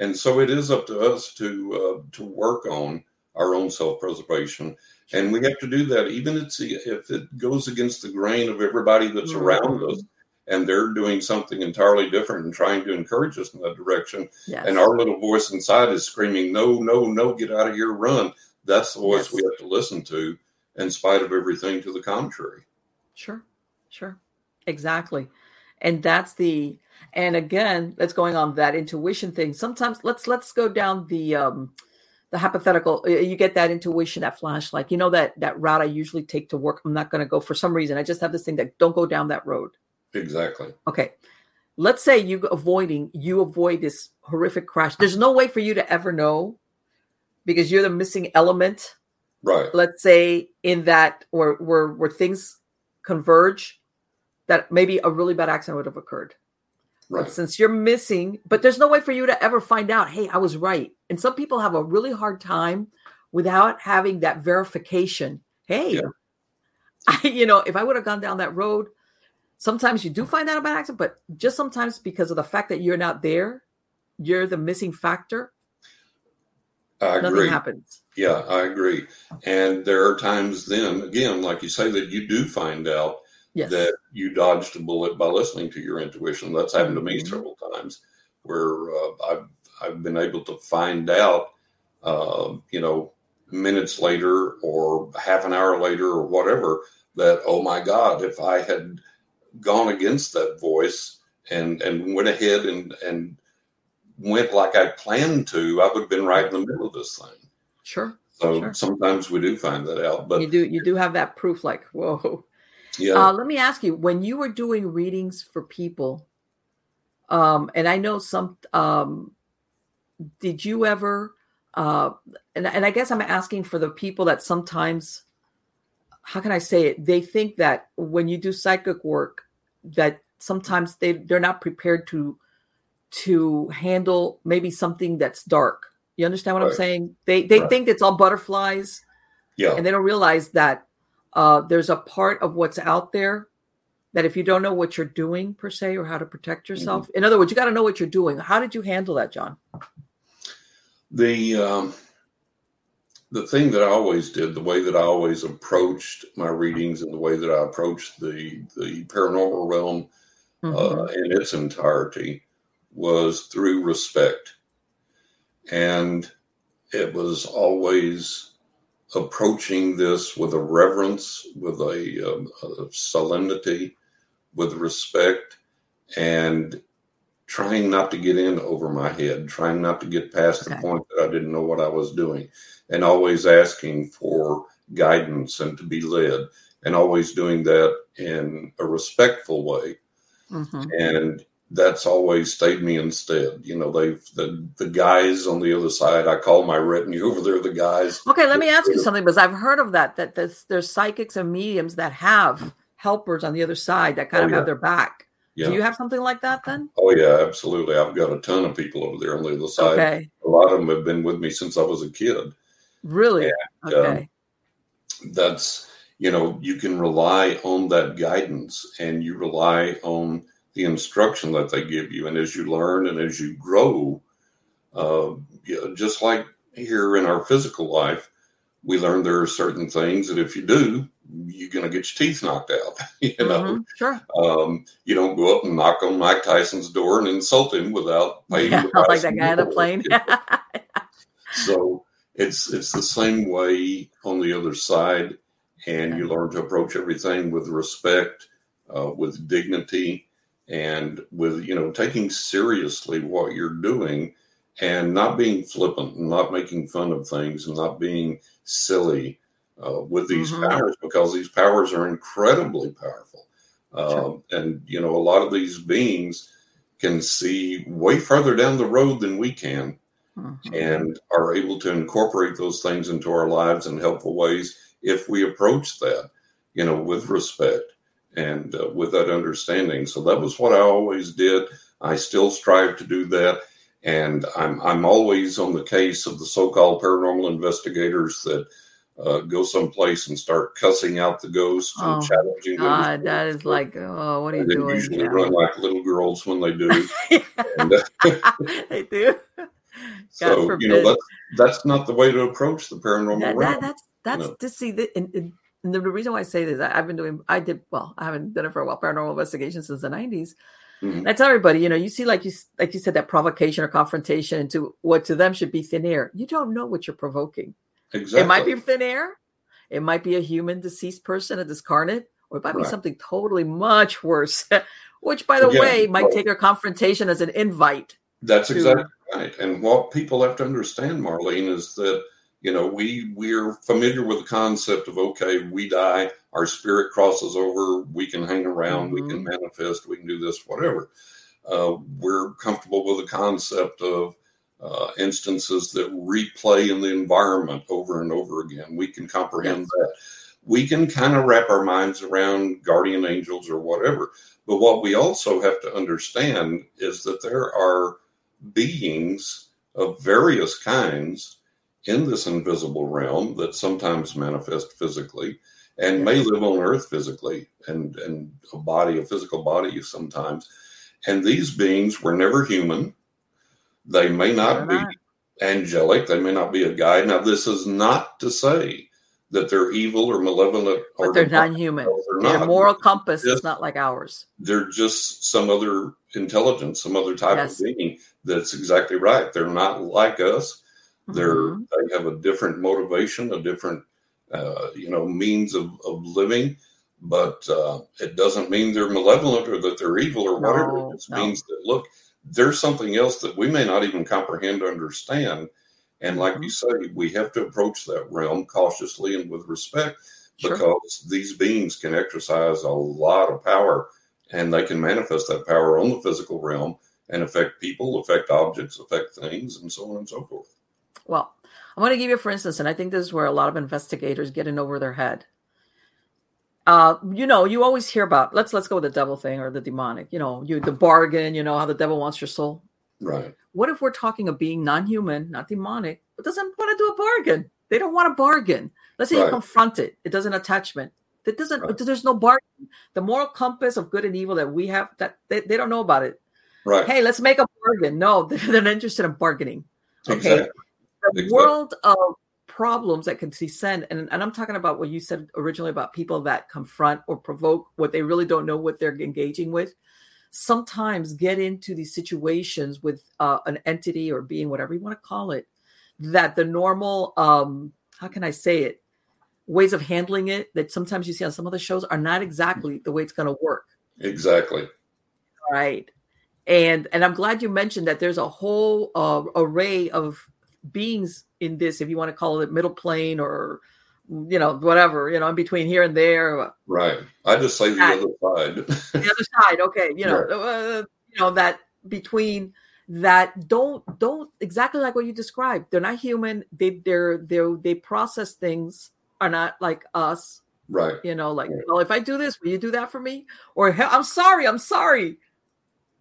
And so it is up to us to uh, to work on our own self-preservation and we have to do that, even if it goes against the grain of everybody that's mm-hmm. around us, and they're doing something entirely different and trying to encourage us in that direction. Yes. And our little voice inside is screaming, "No, no, no! Get out of here! Run!" That's the voice yes. we have to listen to, in spite of everything to the contrary. Sure, sure, exactly, and that's the and again, that's going on that intuition thing. Sometimes let's let's go down the um the hypothetical you get that intuition that flash like you know that that route i usually take to work i'm not going to go for some reason. I just have this thing that don't go down that road. Exactly. Okay. Let's say you avoiding you avoid this horrific crash. There's no way for you to ever know because you're the missing element. Right. Let's say in that where where where things converge that maybe a really bad accident would have occurred. Right. But since you're missing, but there's no way for you to ever find out, hey, I was right. And some people have a really hard time without having that verification. Hey, yeah. I, you know, if I would have gone down that road, sometimes you do find out about accident, but just sometimes because of the fact that you're not there, you're the missing factor. I Nothing agree. happens. Yeah, I agree. And there are times then, again, like you say, that you do find out Yes. that you dodged a bullet by listening to your intuition. That's happened to me Mhm. several times where uh, I've I've been able to find out, uh, you know, minutes later or half an hour later or whatever that oh my God, if I had gone against that voice and and went ahead and and went like I planned to, I would have been right in the middle of this thing. sure. So Sure. sometimes we do find that out, but you do you do have that proof like, whoa. yeah, Uh, let me ask you, when you were doing readings for people, um, and I know some, um, did you ever, uh, and, and I guess I'm asking for the people that sometimes, how can I say it? They think that when you do psychic work, that sometimes they they're not prepared to to handle maybe something that's dark. You understand what I'm saying? They they Right. think it's all butterflies yeah, and they don't realize that uh, there's a part of what's out there that if you don't know what you're doing per se or how to protect yourself in other words you got to know what you're doing how did you handle that john the um, the thing that I always did, the way that I always approached my readings, and the way that I approached the the paranormal realm uh, in its entirety was through respect, and it was always approaching this with a reverence, with a, um, a solemnity, with respect, and trying not to get in over my head, trying not to get past the point that I didn't know what I was doing, and always asking for guidance and to be led, and always doing that in a respectful way. Mhm. And that's always stayed me instead. You know, they've the the guys on the other side. I call my retinue over there the guys. okay let me ask you something because i've heard of that that there's, there's psychics and mediums that have helpers on the other side that kind Oh, of yeah. have their back Yeah. do you have something like that then Oh yeah, absolutely. I've got a ton of people over there on the other side. okay A lot of them have been with me since I was a kid. really um, okay That's you know you can rely on that guidance and you rely on the instruction that they give you, and as you learn and as you grow, uh, you know, just like here in our physical life, we learn there are certain things that if you do, you're going to get your teeth knocked out. you know, Mhm. sure um, you don't go up and knock on Mike Tyson's door and insult him without paying. yeah, the like that guy on the plane so it's it's the same way on the other side, and you learn to approach everything with respect, uh, with dignity, and with you know taking seriously what you're doing, and not being flippant, and not making fun of things, and not being silly uh, with these Mhm. powers because these powers are incredibly powerful, um, and you know a lot of these beings can see way further down the road than we can Mhm. and are able to incorporate those things into our lives in helpful ways if we approach that, you know, with respect and uh, with that understanding. So that was what I always did. I still strive to do that, and I'm I'm always on the case of the so-called paranormal investigators that. Uh, go someplace and start cussing out the ghosts and Oh, challenging them. God, that is like, oh, what are you and then doing? usually Yeah. run like little girls when they do. and, uh, they do. so you know that's that's not the way to approach the paranormal That, that, that's that's to see the and, and and the reason why I say this, I, I've been doing, I did well, I haven't done it for a while, paranormal investigation since the '90s. Mhm. I tell everybody, you know, you see, like you like you said, that provocation or confrontation into what to them should be thin air. You don't know what you're provoking. Exactly. It might be thin air. It might be a human deceased person, a discarnate, or it might be something totally much worse. Which, by the Yeah, way, might right. take a confrontation as an invite. That's to- exactly right. And what people have to understand, Marlene, is that you know we we're familiar with the concept of okay, we die, our spirit crosses over, we can hang around, we can manifest, we can do this, whatever. Uh, we're comfortable with the concept of uh, instances that replay in the environment over and over again. We can comprehend Yes. that. We can kind of wrap our minds around guardian angels or whatever. But what we also have to understand is that there are beings of various kinds in this invisible realm that sometimes manifest physically. and may live on earth physically and and a body a physical body sometimes and these beings were never human they may not be angelic they may not be a guide now this is not to say that they're evil or malevolent or they're non-human they're their not. moral compass just, is not like ours they're just some other intelligence some other type yes. of being that's exactly right they're not like us they're mm-hmm. they have a different motivation a different uh, you know, means of, of living, but uh, it doesn't mean they're malevolent or that they're evil or whatever. It just no. means that, look, there's something else that we may not even comprehend or understand. And like you mm-hmm. say, we have to approach that realm cautiously and with respect because sure. these beings can exercise a lot of power and they can manifest that power on the physical realm and affect people, affect objects, affect things, and so on and so forth. Well, I'm going to give you, for instance, and I think this is where a lot of investigators get in over their head. Uh, you know, you always hear about let's let's go with the devil thing or the demonic. You know, you the bargain. You know how the devil wants your soul. Right. What if we're talking of being non-human, not demonic, but doesn't want to do a bargain? They don't want a bargain. Let's say right. you confront it. It does an attachment. That doesn't. Right. There's no bargain. The moral compass of good and evil that we have that they, they don't know about it. Right. Hey, let's make a bargain. No, they're not interested in bargaining. Okay. Exactly the exactly. world of problems that can descend and, and i'm talking about what you said originally about people that confront or provoke what they really don't know what they're engaging with. Sometimes get into these situations with uh, an entity or being whatever you want to call it that the normal um how can i say it? Ways of handling it that sometimes you see on some of the shows are not exactly the way it's going to work. Exactly. Right. And and i'm glad you mentioned that there's a whole uh, array of beings in this, if you want to call it middle plane or you know whatever you know in between here and there. Right. I just say the that, other side. the other side. Okay. You know. Uh, you know that between that don't don't exactly like what you described. They're not human. They they're they they process things are not like us. Right. You know, like right. well, if I do this, will you do that for me? Or I'm sorry, I'm sorry.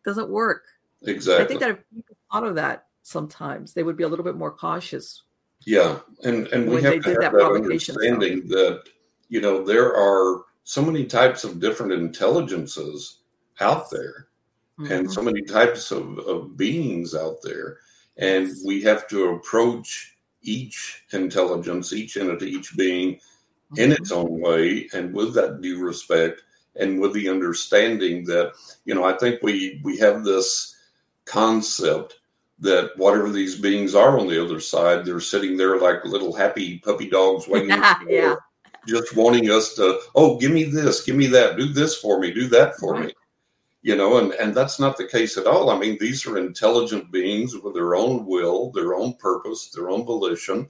Doesn't work. Exactly. I think that if people thought of that, sometimes they would be a little bit more cautious. Yeah, and and we have to have that, that understanding stuff. that you know there are so many types of different intelligences out there, mm-hmm. and so many types of, of beings out there, and we have to approach each intelligence, each entity, each being mm-hmm. in its own way, and with that due respect, and with the understanding that you know I think we we have this concept that whatever these beings are on the other side, they're sitting there like little happy puppy dogs waiting, yeah. just wanting us to, oh, give me this, give me that, do this for me, do that for right. me. You know, and, and that's not the case at all. I mean, these are intelligent beings with their own will, their own purpose, their own volition.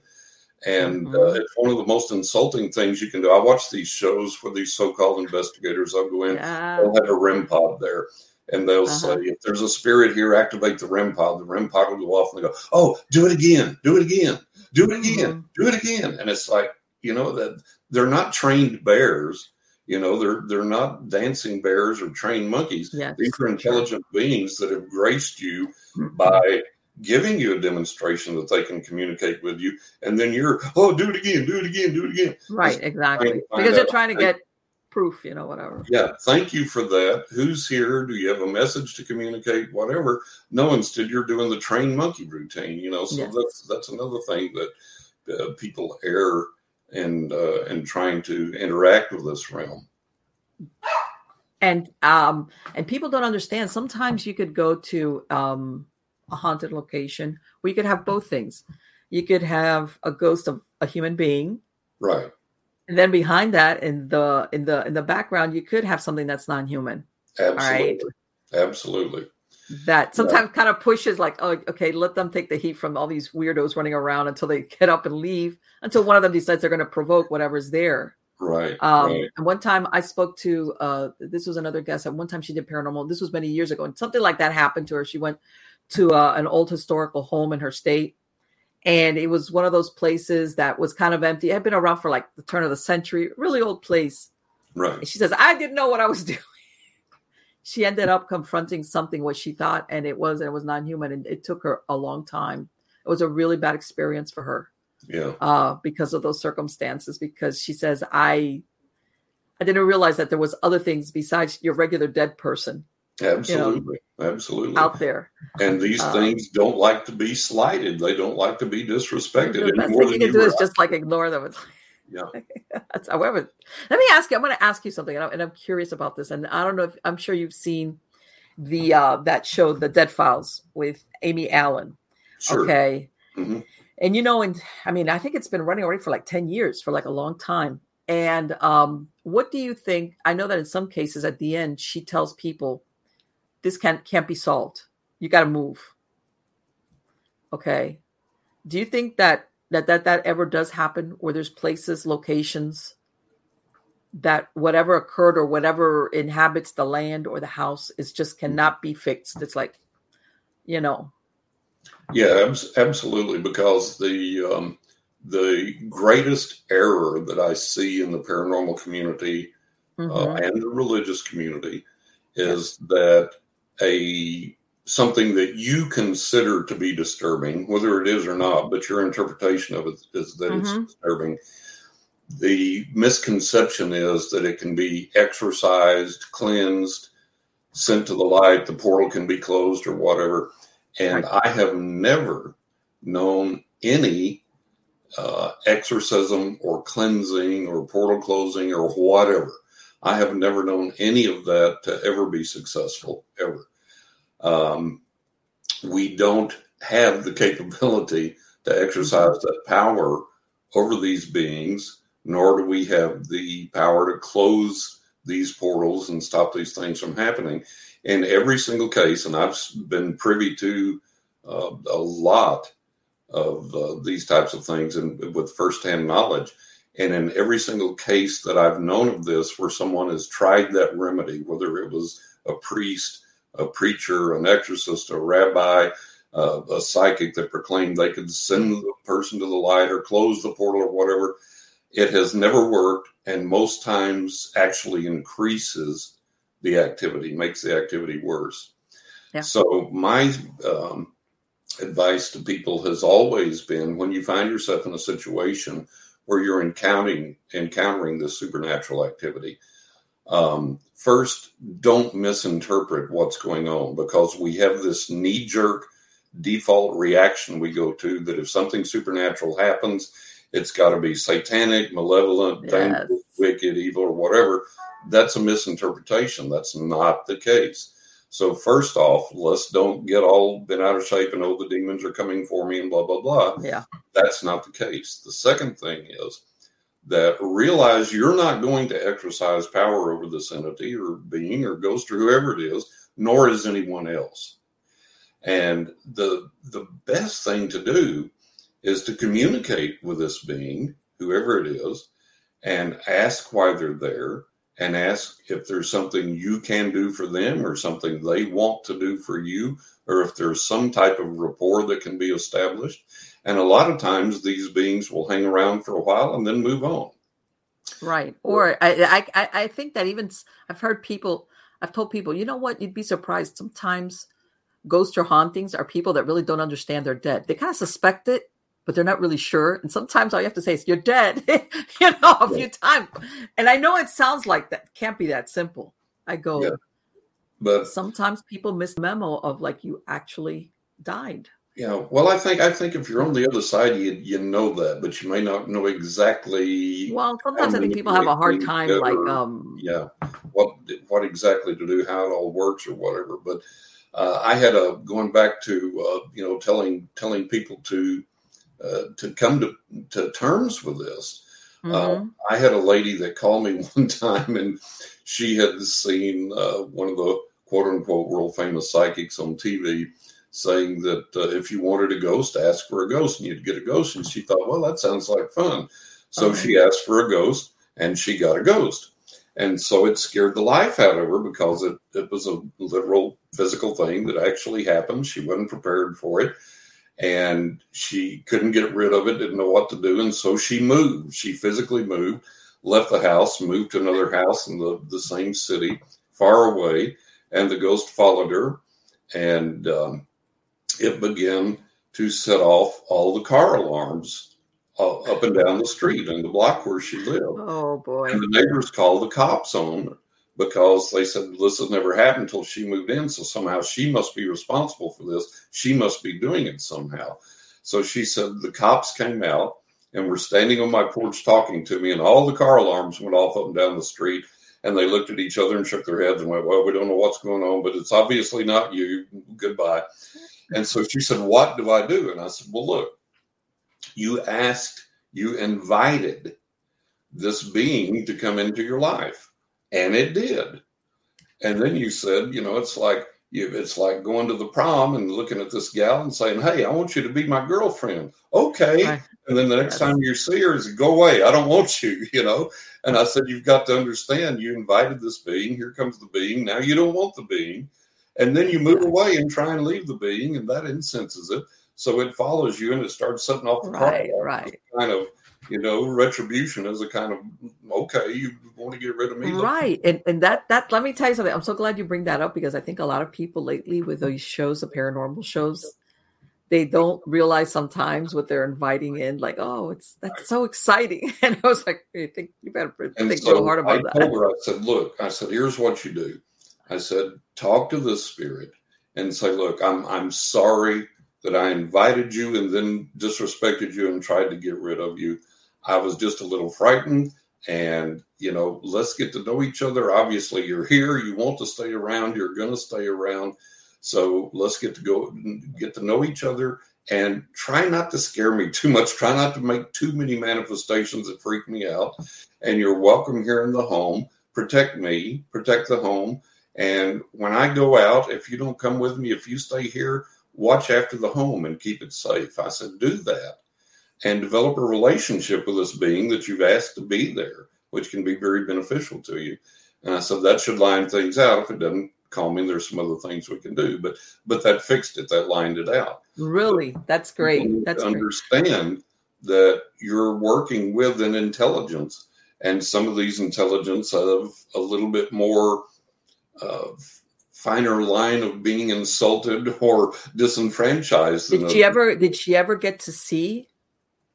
And mm-hmm. uh, it's one of the most insulting things you can do. I watch these shows where these so called investigators, they'll go in, yeah. they'll have a REM pod there and they'll uh-huh. say, if there's a spirit here, activate the REM pod. The REM pod will go off and they go, oh, do it again, do it again, do it again, mm-hmm. do it again. And it's like, you know, that they're not trained bears. You know, they're they're not dancing bears or trained monkeys. Yes. These are intelligent beings that have graced you mm-hmm. by giving you a demonstration that they can communicate with you, and then you're, oh, do it again, do it again, do it again. Right, exactly. Because they're trying to get proof, you know, whatever. Yeah, thank you for that. Who's here? Do you have a message to communicate? Whatever. No, instead you're doing the trained monkey routine, you know. So yes. that's that's another thing that uh, people err and uh, and trying to interact with this realm. And um and people don't understand. Sometimes you could go to um a haunted location where you could have both things. You could have a ghost of a human being, right? And then behind that, in the in the in the background, you could have something that's non-human. Absolutely. Absolutely. That sometimes yeah. kind of pushes like, oh, okay, let them take the heat from all these weirdos running around until they get up and leave, until one of them decides they're going to provoke whatever's there. Right, um, right. And one time I spoke to uh, this was another guest. At one time she did paranormal. This was many years ago, and something like that happened to her. She went to uh, an old historical home in her state, and it was one of those places that was kind of empty. It had been around for like the turn of the century, really old place. Right. And she says, I didn't know what I was doing. she ended up confronting something what she thought, and it was and it was non-human, and it took her a long time. It was a really bad experience for her. Yeah. Uh, because of those circumstances, because she says, I I didn't realize that there was other things besides your regular dead person. Absolutely, you know, absolutely out there. And these um, things don't like to be slighted. They don't like to be disrespected. The best thing you can do is just like ignore them. Yeah. That's however. Let me ask you. I'm going to ask you something, and I'm, and I'm curious about this. And I don't know if I'm sure you've seen the uh that show, The Dead Files, with Amy Allen. Sure. Okay. Mm-hmm. And you know, and I mean, I think it's been running already for like 10 years, for like a long time. And um, what do you think? I know that in some cases at the end, she tells people this can't can't be solved. You got to move. Okay. Do you think that that that that ever does happen where there's places, locations that whatever occurred or whatever inhabits the land or the house is just cannot be fixed? It's like, you know. Yeah, absolutely. Because the um, the greatest error that I see in the paranormal community uh, mm-hmm. uh, and the religious community is yes. that a something that you consider to be disturbing, whether it is or not, but your interpretation of it is that mm-hmm. it's disturbing. The misconception is that it can be exorcised, cleansed, sent to the light, the portal can be closed or whatever. And right. I have never known any uh, exorcism or cleansing or portal closing or whatever I have never known any of that to ever be successful, ever. Um, we don't have the capability to exercise that power over these beings, nor do we have the power to close these portals and stop these things from happening. In every single case, and I've been privy to uh, a lot of uh, these types of things and with firsthand knowledge, and in every single case that I've known of this, where someone has tried that remedy, whether it was a priest, a preacher, an exorcist, a rabbi, uh, a psychic that proclaimed they could send the person to the light or close the portal or whatever, it has never worked. And most times actually increases the activity, makes the activity worse. Yeah. So, my um, advice to people has always been when you find yourself in a situation where you're encountering encountering this supernatural activity. Um, first, don't misinterpret what's going on because we have this knee jerk default reaction we go to that if something supernatural happens, it's got to be satanic, malevolent, yes. wicked, evil, or whatever. That's a misinterpretation. That's not the case. So first off, let's don't get all bent out of shape and oh the demons are coming for me and blah blah blah. Yeah. That's not the case. The second thing is that realize you're not going to exercise power over this entity or being or ghost or whoever it is, nor is anyone else. And the the best thing to do is to communicate with this being, whoever it is, and ask why they're there and ask if there's something you can do for them or something they want to do for you, or if there's some type of rapport that can be established. And a lot of times these beings will hang around for a while and then move on. Right. Or I, I, I think that even I've heard people, I've told people, you know what, you'd be surprised. Sometimes ghosts or hauntings are people that really don't understand they're dead. They kind of suspect it, but they're not really sure. And sometimes all you have to say is, you're dead, you know, a few times. And I know it sounds like that can't be that simple. I go, yeah. but sometimes people miss memo of like you actually died. Yeah, well, I think I think if you're on the other side, you you know that, but you may not know exactly. Well, sometimes I think people have a hard time, together, like um, yeah, what what exactly to do, how it all works, or whatever. But uh, I had a going back to uh, you know telling telling people to uh, to come to, to terms with this. Uh, mm-hmm. I had a lady that called me one time, and she had seen uh, one of the quote unquote world famous psychics on TV saying that uh, if you wanted a ghost, ask for a ghost, and you'd get a ghost. And she thought, well, that sounds like fun. So uh-huh. she asked for a ghost, and she got a ghost. And so it scared the life out of her because it, it was a literal physical thing that actually happened. She wasn't prepared for it and she couldn't get rid of it, didn't know what to do. And so she moved. She physically moved, left the house, moved to another house in the, the same city, far away. And the ghost followed her. And um, it began to set off all the car alarms uh, up and down the street in the block where she lived. Oh boy! And the neighbors called the cops on her because they said this has never happened until she moved in. So somehow she must be responsible for this. She must be doing it somehow. So she said the cops came out and were standing on my porch talking to me, and all the car alarms went off up and down the street. And they looked at each other and shook their heads and went, Well, we don't know what's going on, but it's obviously not you. Goodbye. And so she said, What do I do? And I said, Well, look, you asked, you invited this being to come into your life, and it did. And then you said, You know, it's like, it's like going to the prom and looking at this gal and saying, "Hey, I want you to be my girlfriend." Okay, right. and then the next time you see her, is go away. I don't want you. You know. And I said, "You've got to understand. You invited this being. Here comes the being. Now you don't want the being, and then you move away and try and leave the being, and that incenses it. So it follows you and it starts setting off the right, right. kind of you know retribution as a kind of okay you want to get rid of me right and and that that let me tell you something i'm so glad you bring that up because i think a lot of people lately with these shows the paranormal shows they don't realize sometimes what they're inviting in like oh it's that's so exciting. And i was like hey, think you better and think so a little hard about I that. told her, i said look i said here's what you do. I said talk to the spirit and say look i'm i'm sorry that i invited you and then disrespected you and tried to get rid of you I was just a little frightened. And, you know, let's get to know each other. Obviously, you're here. You want to stay around. You're going to stay around. So let's get to go get to know each other and try not to scare me too much. Try not to make too many manifestations that freak me out. And you're welcome here in the home. Protect me, protect the home. And when I go out, if you don't come with me, if you stay here, watch after the home and keep it safe. I said, do that and develop a relationship with this being that you've asked to be there, which can be very beneficial to you. And I said that should line things out. If it doesn't call me, there's some other things we can do. But but that fixed it. That lined it out. Really, that's great. That's understand great. that you're working with an intelligence, and some of these intelligence have a little bit more. Uh, finer line of being insulted or disenfranchised. Did she ever? Did she ever get to see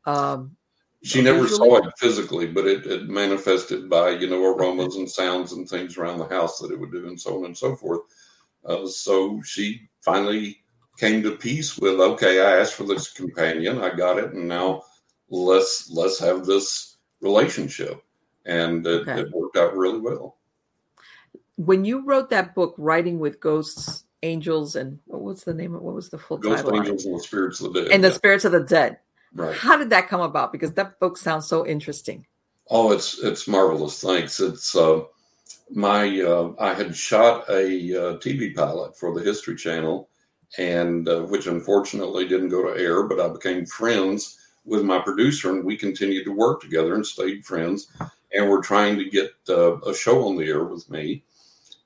um, she never saw it physically, but it, it, manifested by you know aromas and sounds and things around the house that it would do, and so on and so forth. Uh, so she finally came to peace with okay, I asked for this companion, I got it, and now let's let's have this relationship, and it, okay. it worked out really well. When you wrote that book, riding with ghosts, angels, and what was the name of what was the full Ghost title? Angels and the Spirits of the Dead. And the Spirits of the Dead Right. How did that come about? Because that book sounds so interesting. Oh, it's it's marvelous. Thanks. It's uh, my uh, I had shot a uh, TV pilot for the History Channel, and uh, which unfortunately didn't go to air. But I became friends with my producer, and we continued to work together and stayed friends. And we're trying to get uh, a show on the air with me.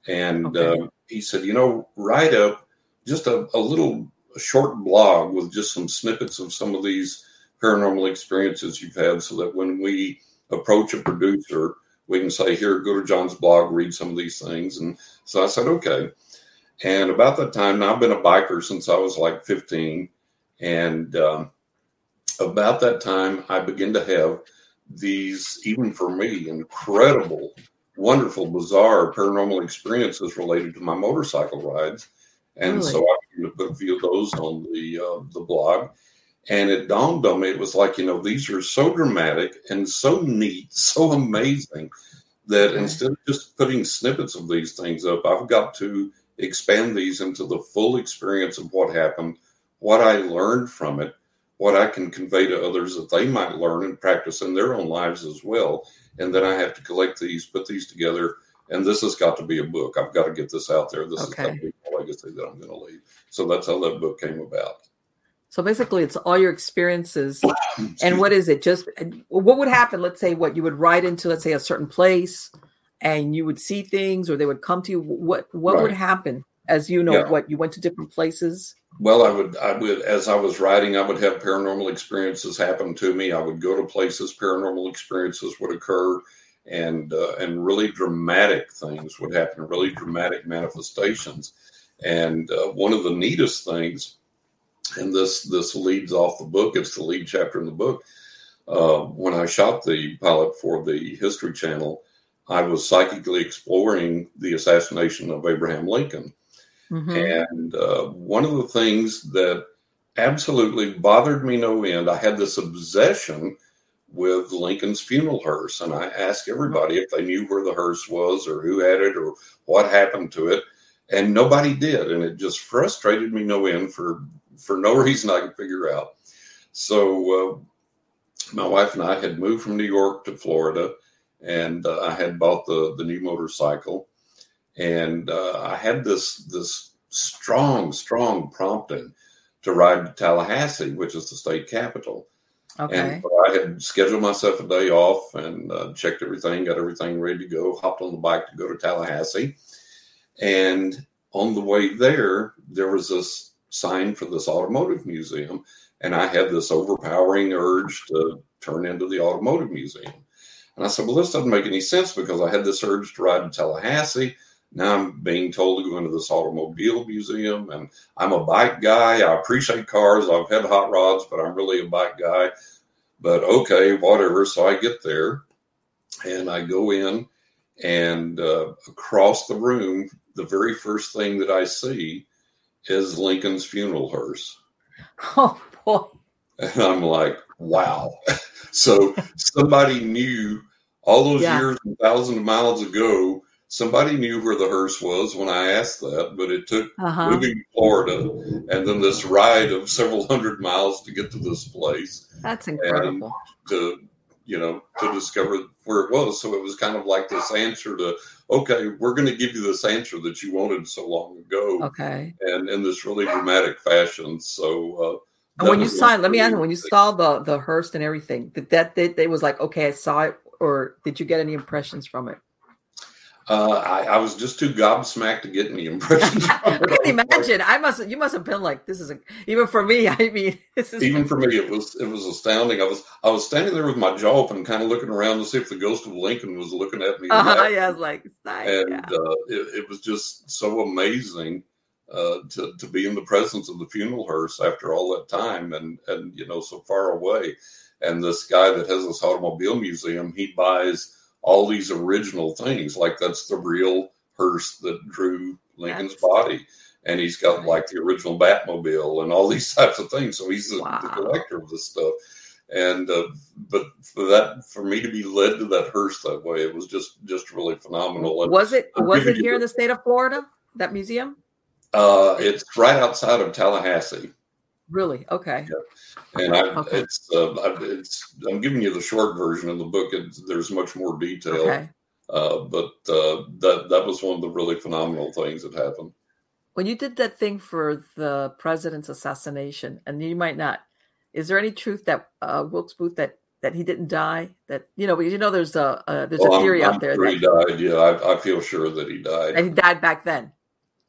And okay. Uh, he said, you know, write up just a, a little short blog with just some snippets of some of these paranormal experiences you've had so that when we approach a producer, we can say, Here, go to John's blog, read some of these things. And so I said, Okay. And about that time, now I've been a biker since I was like 15. And um, about that time, I began to have these, even for me, incredible, wonderful, bizarre paranormal experiences related to my motorcycle rides. And really? so I put a few of those on the uh, the blog. And it dawned on me, it was like, you know, these are so dramatic and so neat, so amazing that okay. instead of just putting snippets of these things up, I've got to expand these into the full experience of what happened, what I learned from it, what I can convey to others that they might learn and practice in their own lives as well. And then I have to collect these, put these together, and this has got to be a book. I've got to get this out there. This okay. has got to be a legacy that I'm going to leave. So that's how that book came about. So basically, it's all your experiences. and what is it? Just what would happen? Let's say what you would ride into, let's say a certain place, and you would see things, or they would come to you. What what right. would happen as you know? Yeah. What you went to different places. Well, I would, I would, as I was writing, I would have paranormal experiences happen to me. I would go to places, paranormal experiences would occur, and uh, and really dramatic things would happen, really dramatic manifestations. And uh, one of the neatest things and this this leads off the book. It's the lead chapter in the book. uh, when I shot the pilot for the History Channel, I was psychically exploring the assassination of Abraham Lincoln. Mm-hmm. And uh, one of the things that absolutely bothered me no end, I had this obsession with Lincoln's funeral hearse. And I asked everybody if they knew where the hearse was or who had it or what happened to it. And nobody did. And it just frustrated me no end for, for no reason I could figure out. So uh, my wife and I had moved from New York to Florida and uh, I had bought the, the new motorcycle. And uh, I had this, this strong, strong prompting to ride to Tallahassee, which is the state capital. Okay. And I had scheduled myself a day off and uh, checked everything, got everything ready to go, hopped on the bike to go to Tallahassee. And on the way there, there was this sign for this automotive museum. And I had this overpowering urge to turn into the automotive museum. And I said, well, this doesn't make any sense because I had this urge to ride to Tallahassee. Now I'm being told to go into this automobile museum, and I'm a bike guy. I appreciate cars. I've had hot rods, but I'm really a bike guy. But okay, whatever. So I get there, and I go in, and uh, across the room, the very first thing that I see is Lincoln's funeral hearse. Oh boy! And I'm like, wow. so somebody knew all those yeah. years and thousands of miles ago somebody knew where the hearse was when I asked that, but it took uh-huh. moving to Florida and then this ride of several hundred miles to get to this place. That's incredible. to you know to discover where it was. So it was kind of like this answer to okay, we're going to give you this answer that you wanted so long ago. Okay. And in this really dramatic fashion. So. Uh, and when you saw it, let me ask you, when you saw the the hearse and everything, did that that they was like, okay, I saw it, or did you get any impressions from it? Uh, I, I, was just too gobsmacked to get any impressions. I can imagine. I must. You must have been like, "This is a." Even for me, I mean, this is. Even for me, it was it was astounding. I was I was standing there with my jaw open, kind of looking around to see if the ghost of Lincoln was looking at me. Uh-huh, yeah, I was like, nice, and yeah. uh, it, it, was just so amazing uh, to to be in the presence of the funeral hearse after all that time, and and you know so far away. And this guy that has this automobile museum, he buys all these original things. Like that's the real hearse that drew Lincoln's body. And he's got like the original Batmobile and all these types of things. So he's the, wow. the collector of this stuff. And uh, but for that, for me to be led to that hearse that way, it was just just really phenomenal. And was it was it here in the state of Florida? That museum? Uh, it's right outside of Tallahassee. Really? Okay. Yeah. And I, okay. it's, uh, I, it's, I'm giving you the short version of the book. there's much more detail. Okay. Uh, but uh, that that was one of the really phenomenal things that happened. When you did that thing for the president's assassination, and you might not, is there any truth that uh, Wilkes Booth that that he didn't die? That you know, you know, there's a uh, there's well, a theory I'm, out there sure that he died. Yeah, I, I, feel sure that he died. And he died back then.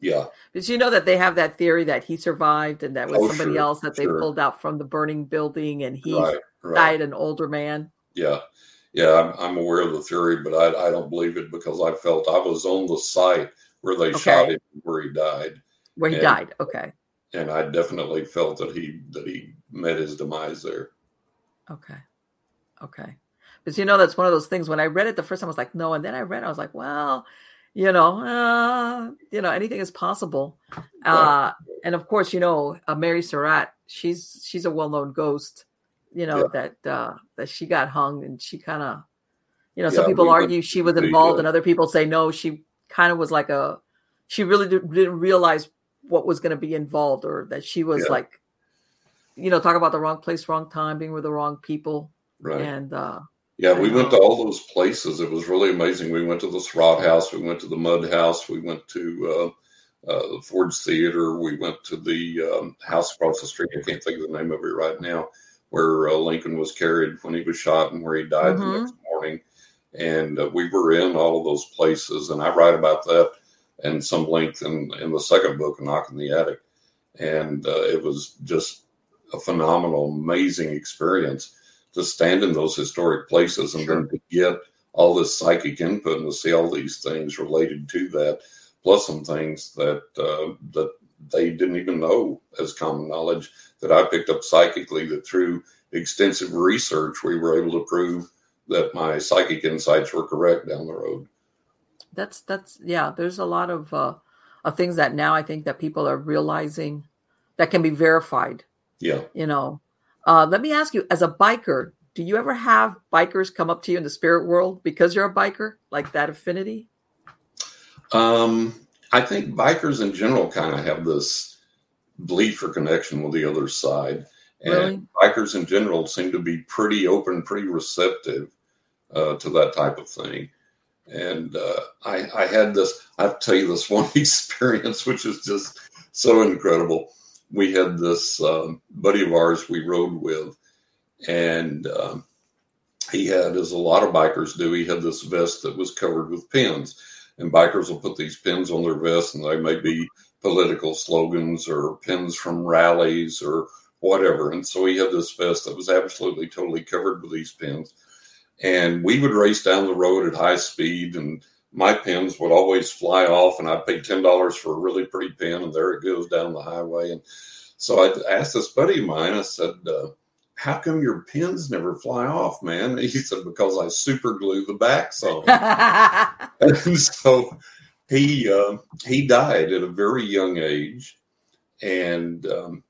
Yeah. Did you know that they have that theory that he survived and that was oh, somebody sure, else that they pulled out from the burning building and he right, right. died an older man? Yeah. Yeah, I'm, I'm, aware of the theory, but I, I, don't believe it because I felt I was on the site where they okay. shot him, where he died. Where he and, died. Okay. And I definitely felt that he that he met his demise there. Okay. Okay. Because you know that's one of those things. When I read it the first time, I was like, no, and then I read, it, I was like, well, you know, uh, you know, anything is possible. Uh, and of course, you know, uh, Mary Surratt, she's she's a well-known ghost. You know yeah. that uh, that she got hung, and she kind of, you know, yeah, some people argue she was involved, and other people say no, she kind of was like a, she really didn't realize what was going to be involved, or that she was like, you know, talk about the wrong place, wrong time, being with the wrong people, right. and uh, yeah, we went to all those places. It was really amazing. We went to the Surratt House. We went to the Mudd House. We went to uh, uh, the Ford's Theater. We went to the um, house across the street. I can't think of the name of it right now, where uh, Lincoln was carried when he was shot and where he died mm-hmm. the next morning. And uh, we were in all of those places. And I write about that and some length in, in the second book, Knock in the Attic. And uh, it was just a phenomenal, amazing experience to stand in those historic places and sure. then to get all this psychic input and to see all these things related to that, plus some things that uh, that they didn't even know as common knowledge that I picked up psychically that through extensive research, we were able to prove that my psychic insights were correct down the road. That's that's yeah. There's a lot of uh, of things that now I think that people are realizing that can be verified. Yeah. You know, uh, let me ask you, as a biker, do you ever have bikers come up to you in the spirit world because you're a biker, like that affinity? Um, I think bikers in general kind of have this bleed for connection with the other side. And really? bikers in general seem to be pretty open, pretty receptive uh, to that type of thing. And uh, I, I had this, I have to tell you this one experience, which is just so incredible. We had this um, buddy of ours we rode with, and um, he had, as a lot of bikers do, he had this vest that was covered with pins. And bikers will put these pins on their vests, and they may be political slogans or pins from rallies or whatever. And so he had this vest that was absolutely totally covered with these pins. And we would race down the road at high speed, and my pins would always fly off. And I'd pay $10 for a really pretty pin, and there it goes down the highway. And so I asked this buddy of mine, I said, uh, how come your pins never fly off, man? And he said, because I super glue the backs on. and so he uh, he died at a very young age, and um,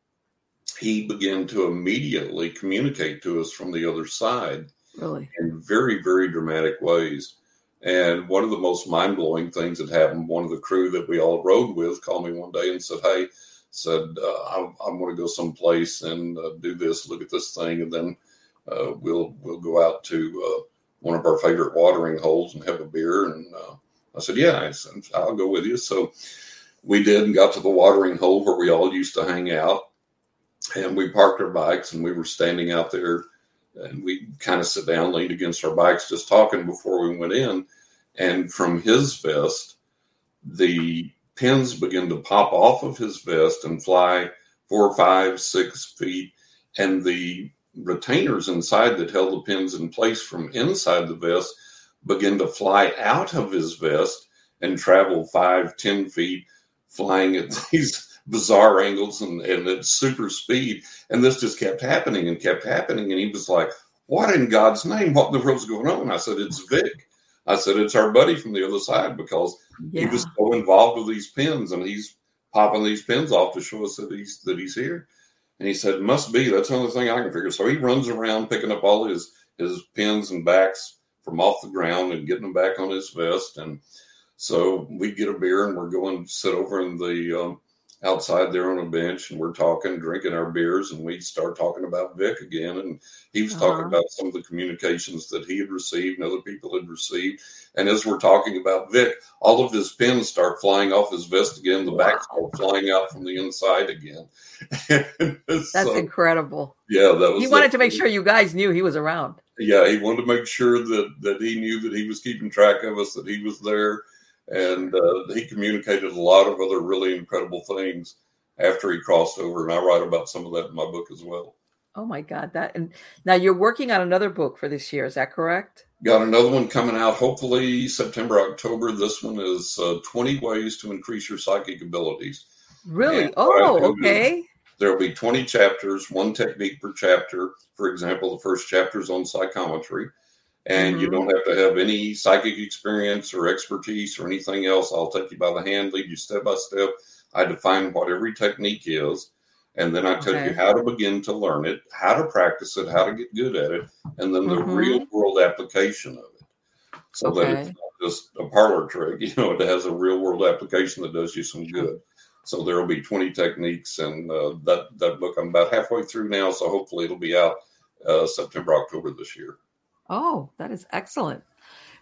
he began to immediately communicate to us from the other side, really, in very very dramatic ways. And one of the most mind blowing things that happened, one of the crew that we all rode with called me one day and said, "Hey." Said uh, I, am going to go someplace and uh, do this. Look at this thing, and then uh, we'll we'll go out to uh, one of our favorite watering holes and have a beer and uh, I said, Yeah, I said, I'll go with you. So we did and got to the watering hole where we all used to hang out. And we parked our bikes and we were standing out there and we kind of sit down, leaned against our bikes, just talking before we went in. And from his vest, the pins began to pop off of his vest and fly four, five, six feet. And the retainers inside that held the pins in place from inside the vest begin to fly out of his vest and travel five, ten feet, flying at these bizarre angles and, and at super speed. And this just kept happening and kept happening. And he was like, What in God's name? What in the world's going on? I said, It's Vic. I said, It's our buddy from the other side because yeah. he was so involved with these pins and he's popping these pins off to show us that he's that he's here. And he said, Must be. That's the only thing I can figure. So he runs around picking up all his his pins and backs from off the ground and getting them back on his vest. And so we get a beer and we're going to sit over in the um, outside there on a bench and we're talking, drinking our beers, and we start talking about Vic again. And he was uh-huh. talking about some of the communications that he had received and other people had received. And as we're talking about Vic, all of his pins start flying off his vest again. The wow. back start flying out from the inside again. That's so, incredible. Yeah, that was. He wanted to make sure you guys knew he was around. Yeah, he wanted to make sure that that he knew that he was keeping track of us, that he was there and uh, he communicated a lot of other really incredible things after he crossed over and i write about some of that in my book as well. Oh my god that and now you're working on another book for this year is that correct? Got another one coming out hopefully september october. This one is uh, 20 ways to increase your psychic abilities. Really? And oh okay. there'll be 20 chapters one technique per chapter. For example the first chapter is on psychometry and mm-hmm. you don't have to have any psychic experience or expertise or anything else. I'll take you by the hand, lead you step by step. I define what every technique is, and then I tell okay. you how to begin to learn it, how to practice it, how to get good at it, and then the mm-hmm. real world application of it. So okay. that it's not just a parlor trick, you know, it has a real world application that does you some good. So there will be 20 techniques, and uh, that that book I'm about halfway through now. So hopefully it'll be out uh, September, October this year. Oh, that is excellent.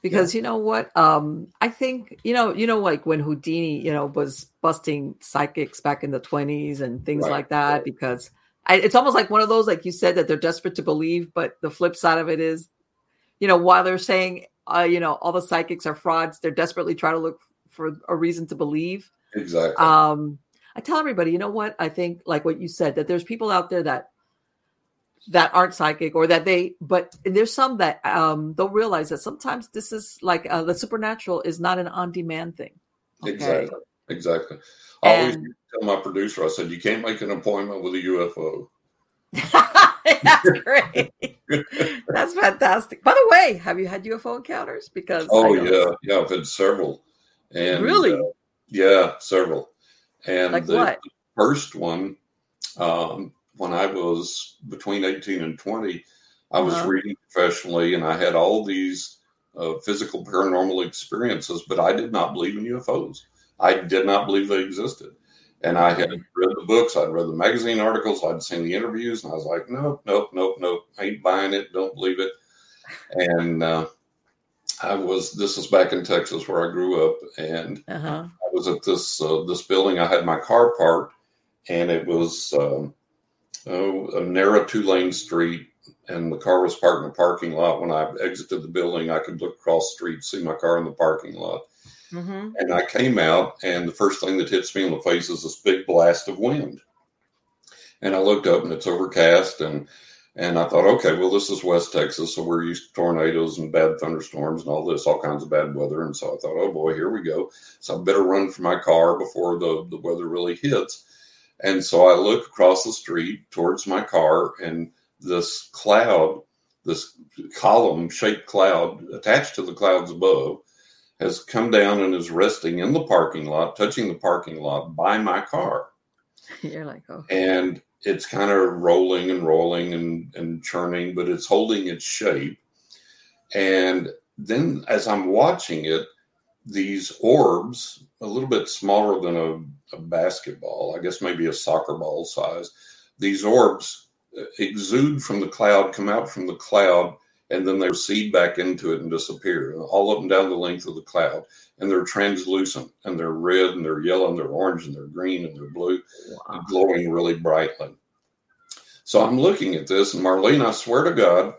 Because yeah. you know what? Um, I think, you know, you know, like when Houdini, you know, was busting psychics back in the 20s and things right. like that, right. because I, it's almost like one of those, like you said, that they're desperate to believe, but the flip side of it is, you know, while they're saying, uh, you know, all the psychics are frauds, they're desperately trying to look for a reason to believe. Exactly. Um, I tell everybody, you know what? I think, like what you said, that there's people out there that that aren't psychic or that they but there's some that um they'll realize that sometimes this is like uh, the supernatural is not an on-demand thing okay? exactly exactly i always tell my producer i said you can't make an appointment with a ufo That's great. That's fantastic. By the way, have you had UFO encounters? Because oh yeah, yeah, I've had several. And really, uh, yeah, several. And like the, the first one, um, when I was between eighteen and twenty, I was Uh-huh. reading professionally, and I had all these uh, physical paranormal experiences, but I did not believe in UFOs. I did not believe they existed. And I had read the books, I'd read the magazine articles, I'd seen the interviews, and I was like, nope, nope, nope, nope, ain't buying it, don't believe it. And uh, I was, this is back in Texas where I grew up, and Uh huh. I was at this uh, this building. I had my car parked, and it was um, oh, a narrow two lane street, and the car was parked in the parking lot. When I exited the building, I could look across the street, see my car in the parking lot. Mm-hmm. And I came out, and the first thing that hits me in the face is this big blast of wind. And I looked up, and it's overcast, and and I thought, okay, well, this is West Texas, so we're used to tornadoes and bad thunderstorms and all this, all kinds of bad weather. And so I thought, oh boy, here we go. So I better run for my car before the, the weather really hits. And so I look across the street towards my car, and this cloud, this column shaped cloud attached to the clouds above, has come down and is resting in the parking lot, touching the parking lot by my car. You're like, oh, And it's kind of rolling and rolling and, and churning, but it's holding its shape. And then as I'm watching it, these orbs, a little bit smaller than a, a basketball, I guess maybe a soccer ball size, these orbs uh, exude from the cloud, come out from the cloud, and then they recede back into it and disappear, all up and down the length of the cloud. And they're translucent, and they're red, and they're yellow, and they're orange, and they're green, and they're blue, wow. glowing really brightly. So I'm looking at this, and Marlene, I swear to God,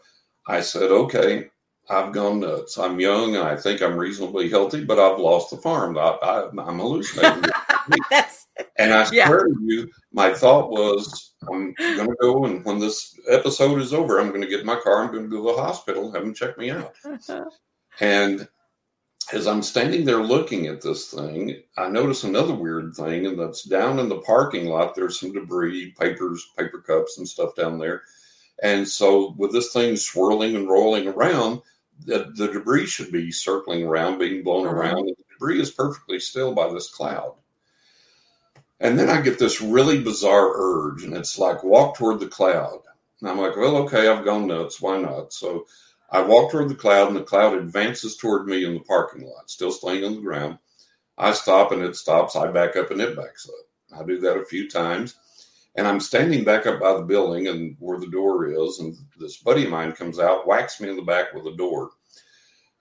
I said, okay, I've gone nuts. I'm young, and I think I'm reasonably healthy, but I've lost the farm. I, I'm hallucinating. That's And I Yeah. swear to you, my thought was, I'm going to go, and when this episode is over, I'm going to get in my car. I'm going to go to the hospital, have them check me out. Uh-huh. And as I'm standing there looking at this thing, I notice another weird thing, and that's down in the parking lot. There's some debris, papers, paper cups, and stuff down there. And so, with this thing swirling and rolling around, the, the debris should be circling around, being blown Uh-huh. around. And the debris is perfectly still by this cloud. And then I get this really bizarre urge, and it's like walk toward the cloud. And I'm like, well, okay, I've gone nuts. Why not? So I walk toward the cloud, and the cloud advances toward me in the parking lot, still staying on the ground. I stop, and it stops. I back up, and it backs up. I do that a few times. And I'm standing back up by the building and where the door is, and this buddy of mine comes out, whacks me in the back with a door.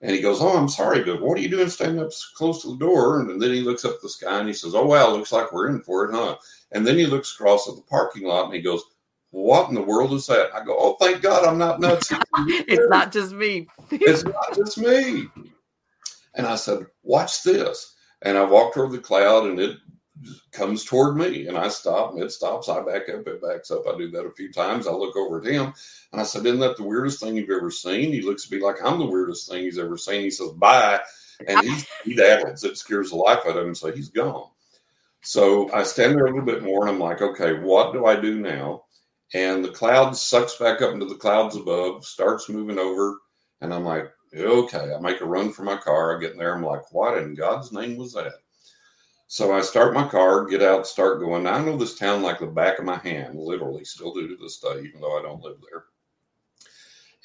And he goes, Oh, I'm sorry, but what are you doing standing up close to the door? And then he looks up at the sky and he says, Oh, wow, looks like we're in for it, huh? And then he looks across at the parking lot and he goes, What in the world is that? I go, Oh, thank God I'm not nuts. it's not just me. it's not just me. And I said, Watch this. And I walked over the cloud and it comes toward me. And I stop and it stops. I back up, it backs up. I do that a few times. I look over at him and I said, Isn't that the weirdest thing you've ever seen? He looks at me like I'm the weirdest thing he's ever seen. He says, Bye. And he, he daddles. It scares the life out of him. So he's gone. So I stand there a little bit more and I'm like, Okay, what do I do now? And the cloud sucks back up into the clouds above, starts moving over. And I'm like, okay, I make a run for my car. I get in there. I'm like, what in God's name was that? So I start my car, get out, start going. Now, I know this town like the back of my hand, literally, still do to this day, even though I don't live there.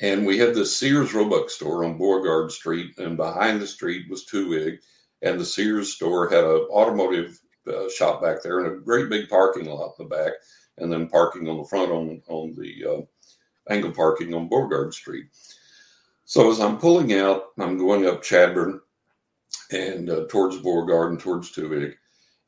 And we had this Sears Roebuck store on Beauregard Street, and behind the street was Twohig, and the Sears store had an automotive uh, shop back there and a great big parking lot in the back, and then parking on the front on on the uh, angle parking on Beauregard Street. So as I'm pulling out, I'm going up Chadbourne and uh, towards Beauregard and towards Twohig,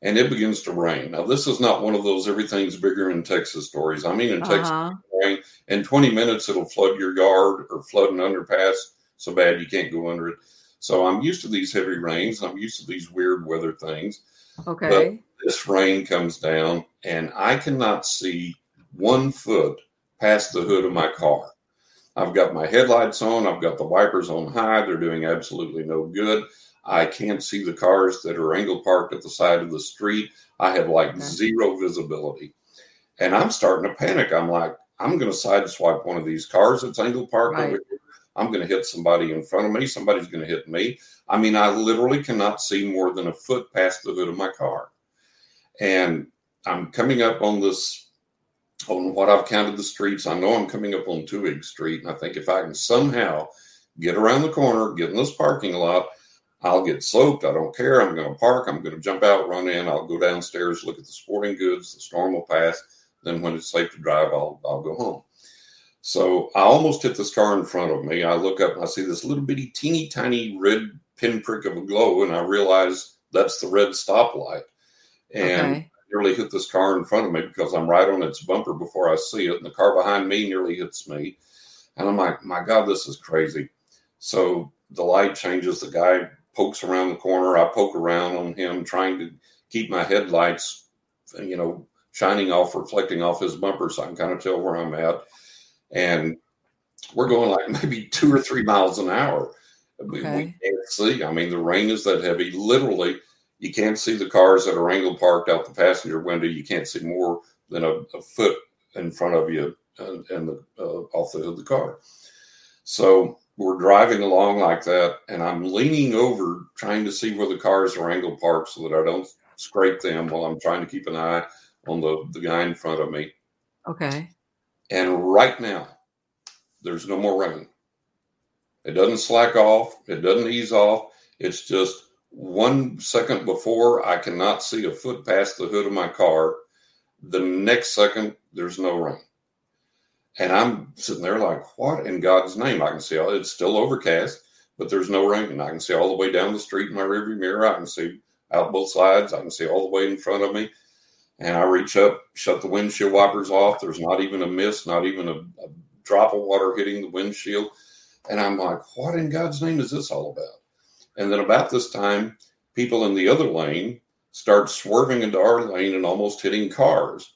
and it begins to rain. Now, this is not one of those everything's bigger in Texas stories. I mean, in Texas, Uh-huh. rain, in 20 minutes, it'll flood your yard or flood an underpass so bad you can't go under it. So I'm used to these heavy rains. I'm used to these weird weather things. Okay. But This rain comes down, and I cannot see one foot past the hood of my car. I've got my headlights on. I've got the wipers on high. They're doing absolutely no good. I can't see the cars that are angle parked at the side of the street. I have like Okay. zero visibility. And I'm starting to panic. I'm like, I'm going to sideswipe one of these cars that's angle parked Right. over here. I'm going to hit somebody in front of me. Somebody's going to hit me. I mean, I literally cannot see more than a foot past the hood of my car. And I'm coming up on this, on what I've counted the streets. I know I'm coming up on Two Street. And I think if I can somehow get around the corner, get in this parking lot, I'll get soaked. I don't care. I'm going to park. I'm going to jump out, run in. I'll go downstairs, look at the sporting goods. The storm will pass. Then when it's safe to drive, I'll, I'll go home. So I almost hit this car in front of me. I look up and I see this little bitty, teeny tiny red pinprick of a glow, and I realize that's the red stoplight. And Okay. nearly hit this car in front of me because I'm right on its bumper before I see it, and the car behind me nearly hits me. And I'm like, my God, this is crazy. So the light changes. The guy pokes around the corner. I poke around on him, trying to keep my headlights, you know, shining off, reflecting off his bumper, so I can kind of tell where I'm at. And we're going like maybe two or three miles an hour. We, we Okay. can't see. I mean, the rain is that heavy. Literally, you can't see the cars that are angle parked out the passenger window. You can't see more than a, a foot in front of you and, and the, uh, off the hood of the car. So we're driving along like that, and I'm leaning over trying to see where the cars are angle parked so that I don't scrape them while I'm trying to keep an eye on the, the guy in front of me. Okay. And right now, there's no more rain. It doesn't slack off, it doesn't ease off. It's just one second before I cannot see a foot past the hood of my car. The next second, there's no rain. And I'm sitting there like, what in God's name? I can see all it's still overcast, but there's no rain. I can see all the way down the street in my rearview mirror. I can see out both sides. I can see all the way in front of me. And I reach up, shut the windshield wipers off. There's not even a mist, not even a, a drop of water hitting the windshield. And I'm like, what in God's name is this all about? And then about this time, people in the other lane start swerving into our lane and almost hitting cars.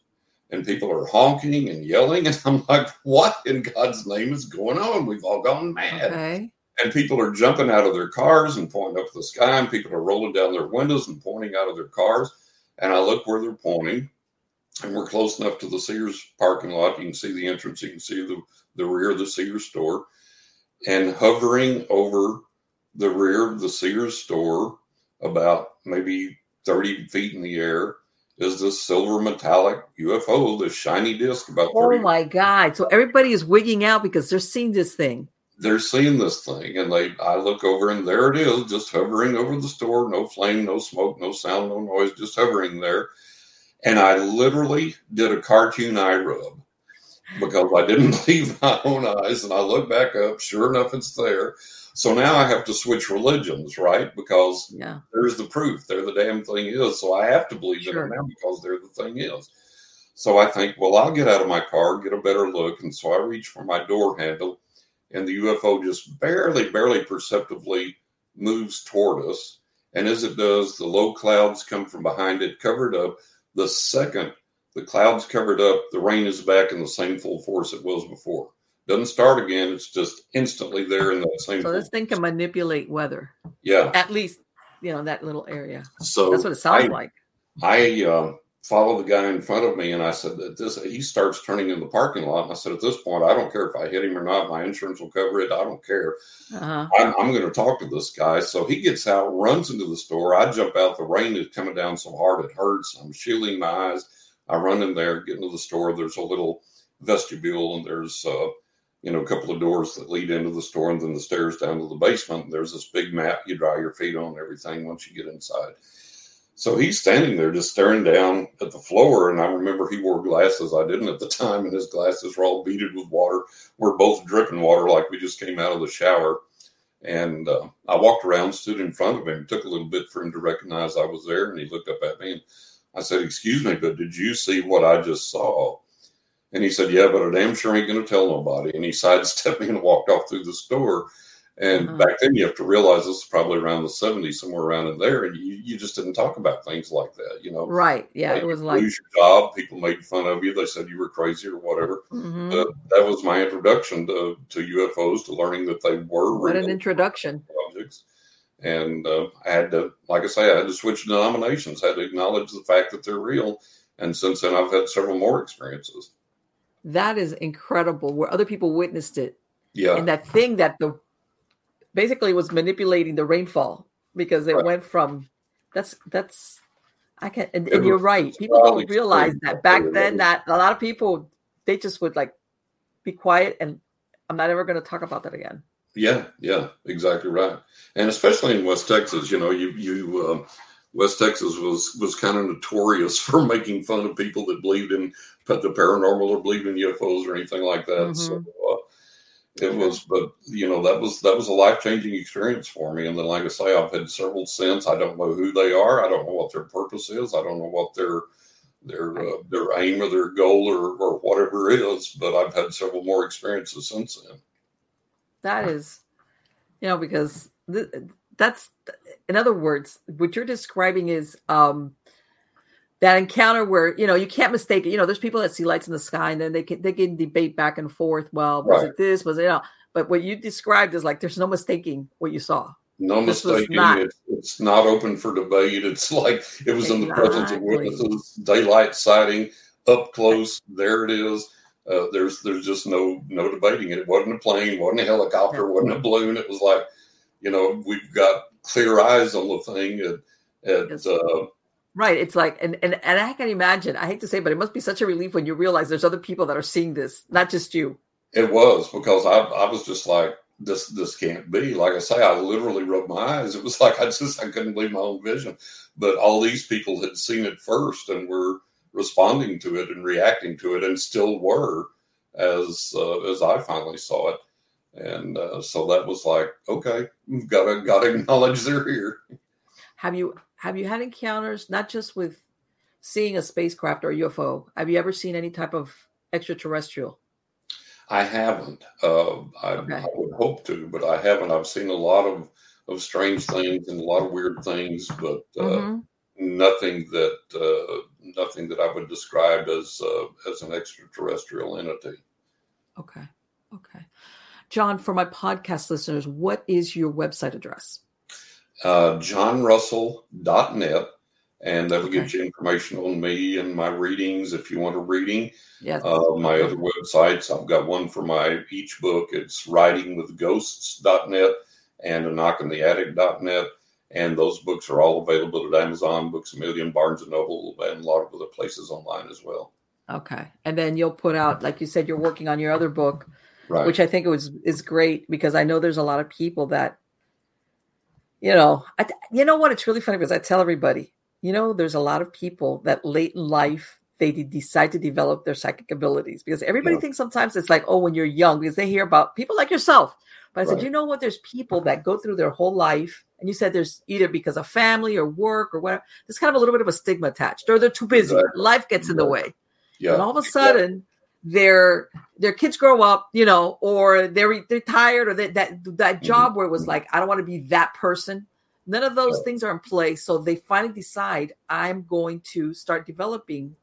And people are honking and yelling. And I'm like, what in God's name is going on? We've all gone mad Okay. and people are jumping out of their cars and pointing up to the sky, and people are rolling down their windows and pointing out of their cars. And I look where they're pointing, and we're close enough to the Sears parking lot. You can see the entrance, you can see the, the rear of the Sears store, and hovering over the rear of the Sears store, about maybe 30 feet in the air, is this silver metallic UFO, this shiny disc about 30 Oh my God. So everybody is wigging out because they're seeing this thing. they're seeing this thing and they I look over and there it is, just hovering over the store, no flame, no smoke, no sound, no noise, just hovering there. And I literally did a cartoon eye rub because I didn't believe my own eyes. And I look back up, sure enough, it's there. So now I have to switch religions, right? Because Yeah. there's the proof. There the damn thing is. So I have to believe Sure. in it now because there the thing is. So I think, well, I'll get out of my car, get a better look. And so I reach for my door handle, and the UFO just barely, barely perceptibly moves toward us. And as it does, the low clouds come from behind it, covered up. The second the clouds covered up, the rain is back in the same full force it was before. Doesn't start again. It's just instantly there in that same. So this thing can manipulate weather, yeah. at least, you know, that little area. So That's what it sounds I, like. I uh, follow the guy in front of me, and I said that this. He starts turning in the parking lot, and I said, at this point, I don't care if I hit him or not. My insurance will cover it. I don't care. Uh-huh. I'm, I'm going to talk to this guy. So he gets out, runs into the store. I jump out. The rain is coming down so hard it hurts. I'm shielding my eyes. I run in there, get into the store. There's a little vestibule, and there's uh, you know a couple of doors that lead into the store, and then the stairs down to the basement. There's this big mat you dry your feet on, everything once you get inside. So he's standing there just staring down at the floor. And I remember he wore glasses. I didn't at the time, and his glasses were all beaded with water. We're both dripping water like we just came out of the shower. And uh, I walked around, stood in front of him. It took a little bit for him to recognize I was there. And he looked up at me and I said, Excuse me, but did you see what I just saw? And he said, Yeah, but I damn sure ain't going to tell nobody. And he sidestepped me and walked off through the store. And Uh-huh. back then, you have to realize this is probably around the 70s, somewhere around in there. And you, you just didn't talk about things like that, you know. Right. Yeah. Like, It was like, lose your job. People made fun of you. They said you were crazy or whatever. mhm. But that was my introduction to, to UFOs, to learning that they were what an introduction. objects. And uh, I had to, like I say, I had to switch denominations, I had to acknowledge the fact that they're real. And since then, I've had several more experiences. That is incredible. Where other people witnessed it, Yeah. and that thing that the basically was manipulating the rainfall because it Right. went from that's that's I can and, and you're right. People don't realize that back then that a lot of people they just would like be quiet and I'm not ever going to talk about that again. Yeah, yeah, exactly right. And especially in West Texas, you know, you you uh, West Texas was was kind of notorious for making fun of people that believed in the paranormal or believed in UFOs or anything like that. So uh, it was, but you know, that was that was a life changing experience for me. And then, like I say, I've had several since. I don't know who they are. I don't know what their purpose is. I don't know what their their uh, their aim or their goal or or whatever it is. But I've had several more experiences since then. That is, you know, because th- that's, in other words, what you're describing is um, that encounter where you know you can't mistake it. You know, there's people that see lights in the sky and then they can they can debate back and forth. Well, was Right. it this? Was it you know? But what you described is like there's no mistaking what you saw. No This mistaking, not- it's, it's not open for debate. It's like it was in the presence of witnesses, daylight sighting, up close. There it is. Uh, there's there's just no no debating it. It wasn't a plane, wasn't a helicopter, wasn't a balloon. It was like, you know, we've got clear eyes on the thing. And, and uh, Right. It's like, and, and, and I can imagine, I hate to say, but it must be such a relief when you realize there's other people that are seeing this, not just you. it was because I I was just like, this this can't be. Like I say, I literally rubbed my eyes. It was like I just I couldn't believe my own vision. But all these people had seen it first and were responding to it and reacting to it, and still were as uh, as I finally saw it. And uh, so that was like, okay, got to got to acknowledge they're here. Have you, have you had encounters, not just with seeing a spacecraft or UFO? Have you ever seen any type of extraterrestrial? I haven't. Uh, I, Okay. I would hope to, but I haven't. I've seen a lot of of strange things and a lot of weird things, but uh, Mhm. nothing that uh, nothing that I would describe as uh, as an extraterrestrial entity. Okay. Okay. John, for my podcast listeners, what is your website address? Uh, JohnRussell.net, and that'll Okay. get you information on me and my readings if you want a reading. Yes. Uh, my other websites, I've got one for my each book. It's ridingwithghosts.net and a knockintheattic.net. And those books are all available at Amazon, Books a Million, Barnes and Noble, and a lot of other places online as well. Okay. And then you'll put out, like you said, you're working on your other book, Right. which I think it was is great because I know there's a lot of people that, you know, I, you know what? It's really funny because I tell everybody, you know, there's a lot of people that late in life they de- decide to develop their psychic abilities because everybody Yeah. thinks sometimes it's like, oh, when you're young, because they hear about people like yourself. But I said, Right. you know what? There's people that go through their whole life, and you said there's either because of family or work or whatever. There's kind of a little bit of a stigma attached, or they're too busy. Exactly. Life gets in the way yeah. and all of a sudden their their kids grow up you know or they're they're tired or they, that that mm-hmm. job where it was mm-hmm. like i don't want to be that person none of those Right. things are in place so they finally decide i'm going to start developing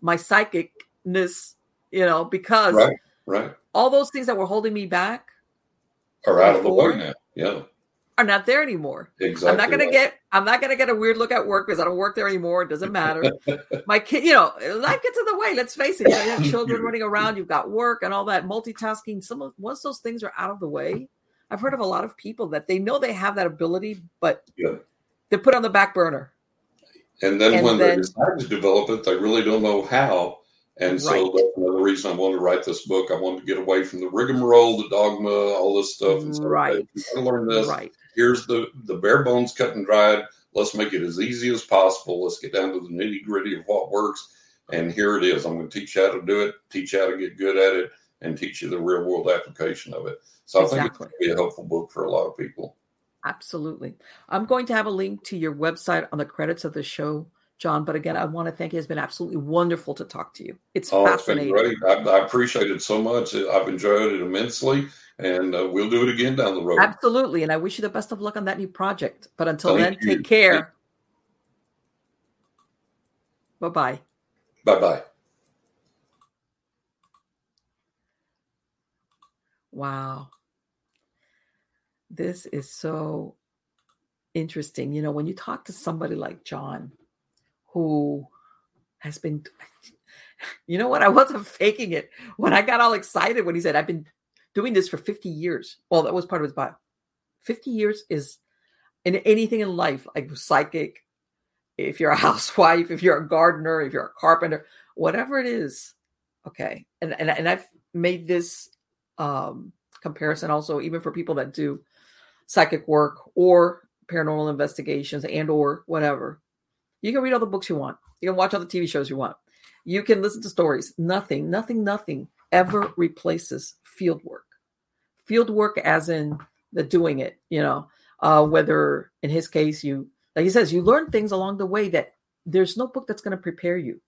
my psychicness you know because Right. Right. all those things that were holding me back Are out of the way now. Yeah. Are not there anymore Exactly. I'm not gonna right. get I'm not gonna get a weird look at work because I don't work there anymore. It doesn't matter. My kid, you know, life gets in the way. Let's face it. You, know, you have children running around, you've got work and all that multitasking. Some of once those things are out of the way, I've heard of a lot of people that they know they have that ability, but Yeah. they're put on the back burner. And then And when they decide to develop it, they really don't know how. And so Right. that's another reason I wanted to write this book. I wanted to get away from the rigmarole, the dogma, all this stuff. And say, Right. you gotta learn this. Right. Here's the the bare bones cut and dried. Let's make it as easy as possible. Let's get down to the nitty gritty of what works. And here it is. I'm going to teach you how to do it, teach you how to get good at it, and teach you the real world application of it. So I think it's Exactly. going to be a helpful book for a lot of people. Absolutely. I'm going to have a link to your website on the credits of the show, John. But again, I want to thank you. It's been absolutely wonderful to talk to you. It's Oh, it's been fascinating. great. I, I appreciate it so much. I've enjoyed it immensely, and uh, we'll do it again down the road. Absolutely. And I wish you the best of luck on that new project. But until Thank then, you. take care. Bye bye. Bye bye. Wow. This is so interesting. You know, when you talk to somebody like John, who has been you know what? I wasn't faking it when I got all excited when he said, I've been doing this for 50 years. Well, that was part of his bio. 50 years is in anything in life, like psychic, if you're a housewife, if you're a gardener, if you're a carpenter, whatever it is. Okay. And and, and I've made this um comparison also even for people that do psychic work or paranormal investigations and or whatever. You can read all the books you want. You can watch all the TV shows you want. You can listen to stories. Nothing, nothing, nothing ever replaces field work. Field work, as in the doing it, you know, uh, whether in his case, you, like he says, you learn things along the way that there's no book that's going to prepare you.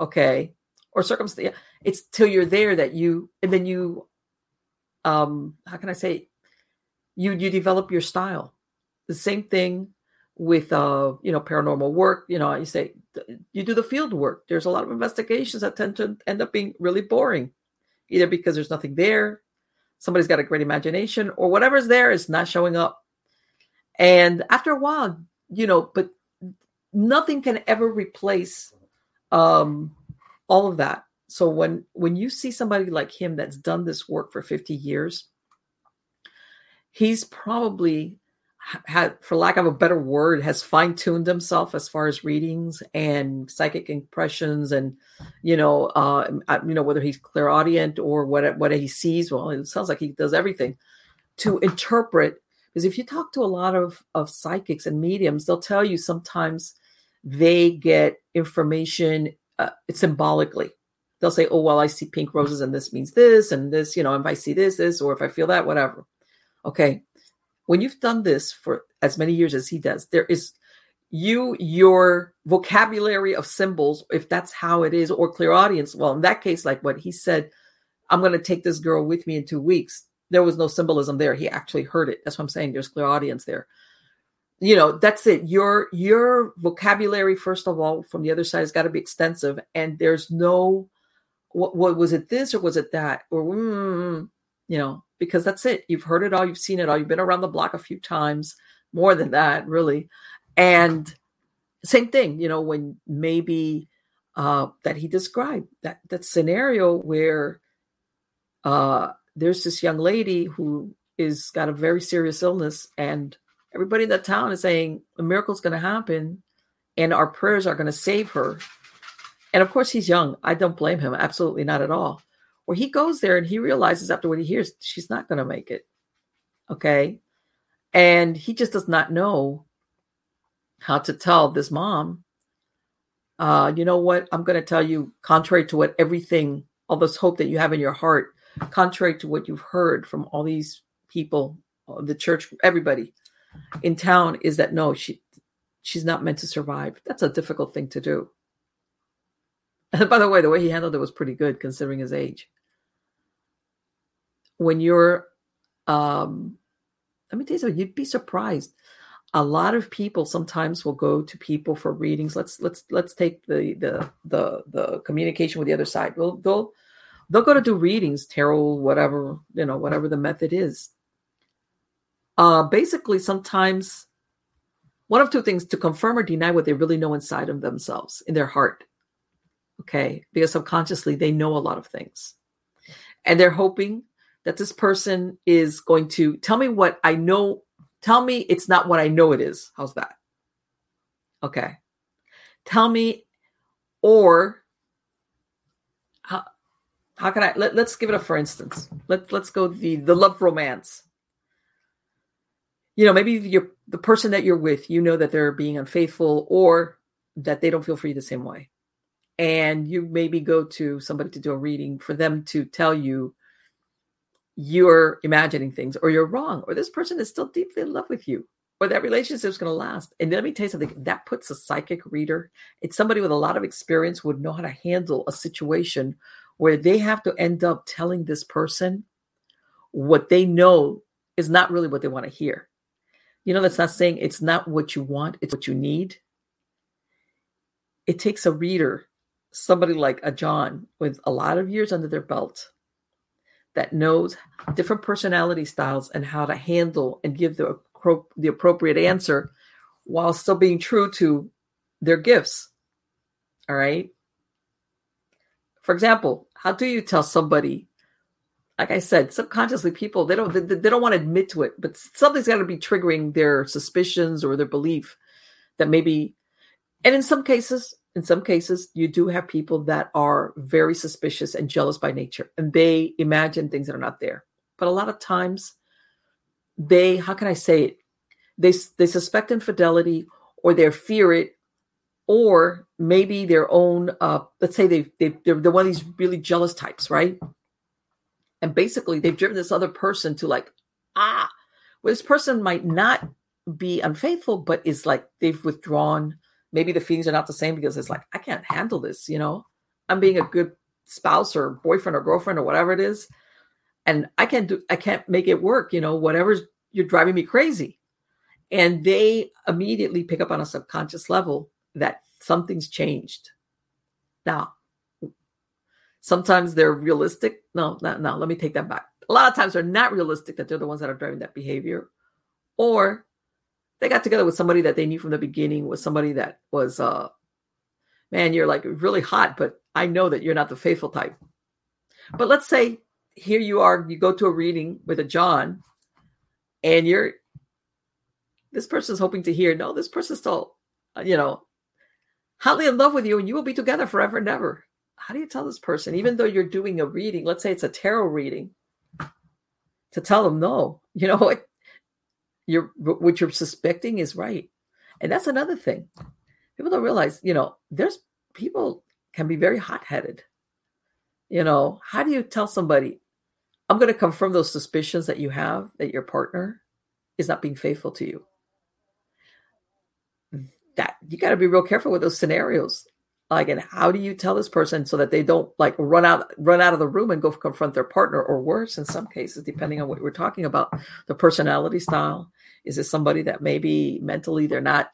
Okay. Or circumstance. It's till you're there that you, and then you, um, how can I say, you, you develop your style. The same thing with uh you know paranormal work you know you say you do the field work. There's a lot of investigations that tend to end up being really boring either because there's nothing there somebody's got a great imagination or whatever's there is not showing up. And after a while you know but nothing can ever replace um all of that. So when when you see somebody like him that's done this work for 50 years he's probably for lack of a better word, has fine tuned himself as far as readings and psychic impressions, and you know, uh, you know whether he's clairaudient or what what he sees. Well, it sounds like he does everything to interpret. Because if you talk to a lot of of psychics and mediums, they'll tell you sometimes they get information uh, symbolically. They'll say, "Oh, well, I see pink roses, and this means this, and this, you know, if I see this, this, or if I feel that, whatever." Okay, when you've done this for as many years as he does, there is you your vocabulary of symbols, if that's how it is, or clairaudience Well, in that case, like what he said, I'm going to take this girl with me in two weeks. There was no symbolism there. He actually heard it. That's what I'm saying. There's clairaudience there. You know, that's it. Your your vocabulary, first of all, from the other side has got to be extensive, and there's no what, what was it this or was it that or mm, mm, mm, mm. You know because that's it. You've heard it all, you've seen it all, you've been around the block a few times, more than that, really. And same thing, you know, when maybe uh, that he described that that scenario where uh, there's this young lady who is got a very serious illness, and everybody in the town is saying a miracle's going to happen, and our prayers are going to save her. And of course, he's young. I don't blame him. Absolutely not at all he goes there and he realizes after what he hears, she's not going to make it. Okay. And he just does not know how to tell this mom, uh, you know what? I'm going to tell you, contrary to what everything, all this hope that you have in your heart, contrary to what you've heard from all these people, uh, the church, everybody in town, is that no, she she's not meant to survive. That's a difficult thing to do. And by the way, the way he handled it was pretty good considering his age when you're um let me tell you something you'd be surprised. A lot of people sometimes will go to people for readings. Let's let's let's take the the the, the communication with the other side. They'll they'll they'll go to do readings tarot whatever you know whatever the method is. Uh basically sometimes one of two things to confirm or deny what they really know inside of themselves in their heart okay? Because subconsciously they know a lot of things. And they're hoping that this person is going to tell me what I know. Tell me it's not what I know it is. How's that? Okay. Tell me, or how, how can I let, let's give it a for instance. Let, let's go the the love romance. You know, maybe you're the person that you're with, you know that they're being unfaithful or that they don't feel you the same way. And you maybe go to somebody to do a reading for them to tell you you're imagining things or you're wrong or this person is still deeply in love with you or that relationship is going to last. And let me tell you something that puts a psychic reader, it's somebody with a lot of experience would know how to handle a situation where they have to end up telling this person what they know is not really what they want to hear. You know, that's not saying it's not what you want, it's what you need. It takes a reader, somebody like a John with a lot of years under their belt, that knows different personality styles and how to handle and give the, the appropriate answer while still being true to their gifts. All right. For example, how do you tell somebody? Like I said, subconsciously, people they don't they, they don't want to admit to it, but something's got to be triggering their suspicions or their belief that maybe. And in some cases, in some cases, you do have people that are very suspicious and jealous by nature, and they imagine things that are not there. But a lot of times, they how can I say it? They they suspect infidelity or they fear it or maybe their own uh, let's say they, they they're, they're one of these really jealous types right and basically they've driven this other person to like ah well, this person might not be unfaithful but it's like they've withdrawn maybe the feelings are not the same because it's like i can't handle this you know i'm being a good spouse or boyfriend or girlfriend or whatever it is and i can't do i can't make it work you know whatever's you're driving me crazy and they immediately pick up on a subconscious level that something's changed. Now, sometimes they're realistic. No, no, no, let me take that back. A lot of times they're not realistic that they're the ones that are driving that behavior. Or they got together with somebody that they knew from the beginning was somebody that was uh man, you're like really hot, but I know that you're not the faithful type. But let's say here you are, you go to a reading with a John, and you're this person's hoping to hear, no, this person's still, you know, hotly in love with you and you will be together forever and ever. How do you tell this person, even though you're doing a reading, let's say it's a tarot reading, to tell them no, you know what, you're what you're suspecting is right. And that's another thing. People don't realize, you know, there's people can be very hot-headed. You know, how do you tell somebody, I'm going to confirm those suspicions that you have that your partner is not being faithful to you? that you got to be real careful with those scenarios like and how do you tell this person so that they don't like run out run out of the room and go confront their partner or worse in some cases depending on what we're talking about the personality style is it somebody that maybe mentally they're not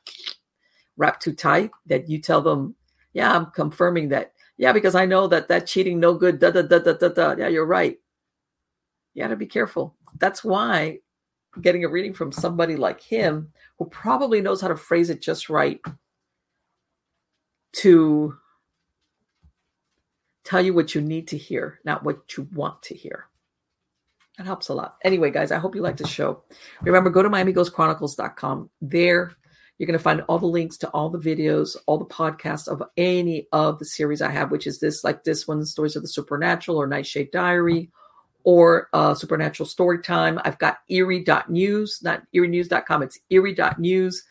wrapped too tight that you tell them yeah i'm confirming that yeah because i know that that cheating no good da da da da da, da. yeah you're right you got to be careful that's why getting a reading from somebody like him who probably knows how to phrase it just right to tell you what you need to hear, not what you want to hear. That helps a lot. Anyway, guys, I hope you like the show. Remember, go to MiamiGhostChronicles.com. There, you're going to find all the links to all the videos, all the podcasts of any of the series I have, which is this, like this one, Stories of the Supernatural or Nightshade Diary or uh, Supernatural Storytime. I've got eerie.news, not eerienews.com, it's eerie.news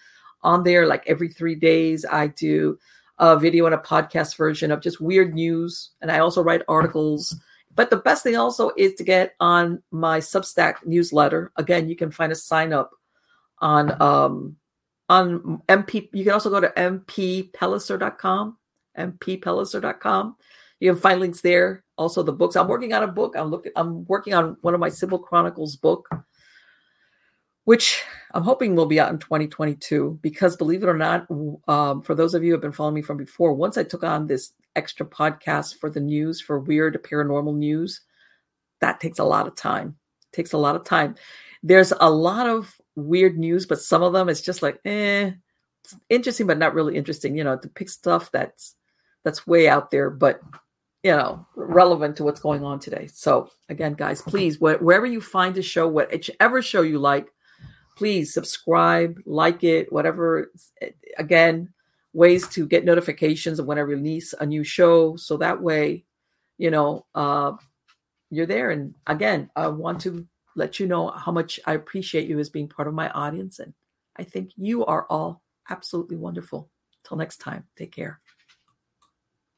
on there. Like every three days, I do a video and a podcast version of just weird news. And I also write articles. But the best thing also is to get on my Substack newsletter. Again, you can find a sign up on um, on MP. You can also go to mppellicer.com, mppellicer.com. You can find links there. Also, the books. I'm working on a book. I'm looking. I'm working on one of my Sybil Chronicles book, which I'm hoping will be out in 2022. Because believe it or not, um, for those of you who have been following me from before, once I took on this extra podcast for the news for weird paranormal news, that takes a lot of time. It takes a lot of time. There's a lot of weird news, but some of them it's just like, eh, interesting, but not really interesting. You know, to pick stuff that's that's way out there, but you know, relevant to what's going on today. So again, guys, please, wherever you find a show, whatever show you like, please subscribe, like it, whatever. Again, ways to get notifications of when I release a new show, so that way, you know, uh, you're there. And again, I want to let you know how much I appreciate you as being part of my audience, and I think you are all absolutely wonderful. Till next time, take care.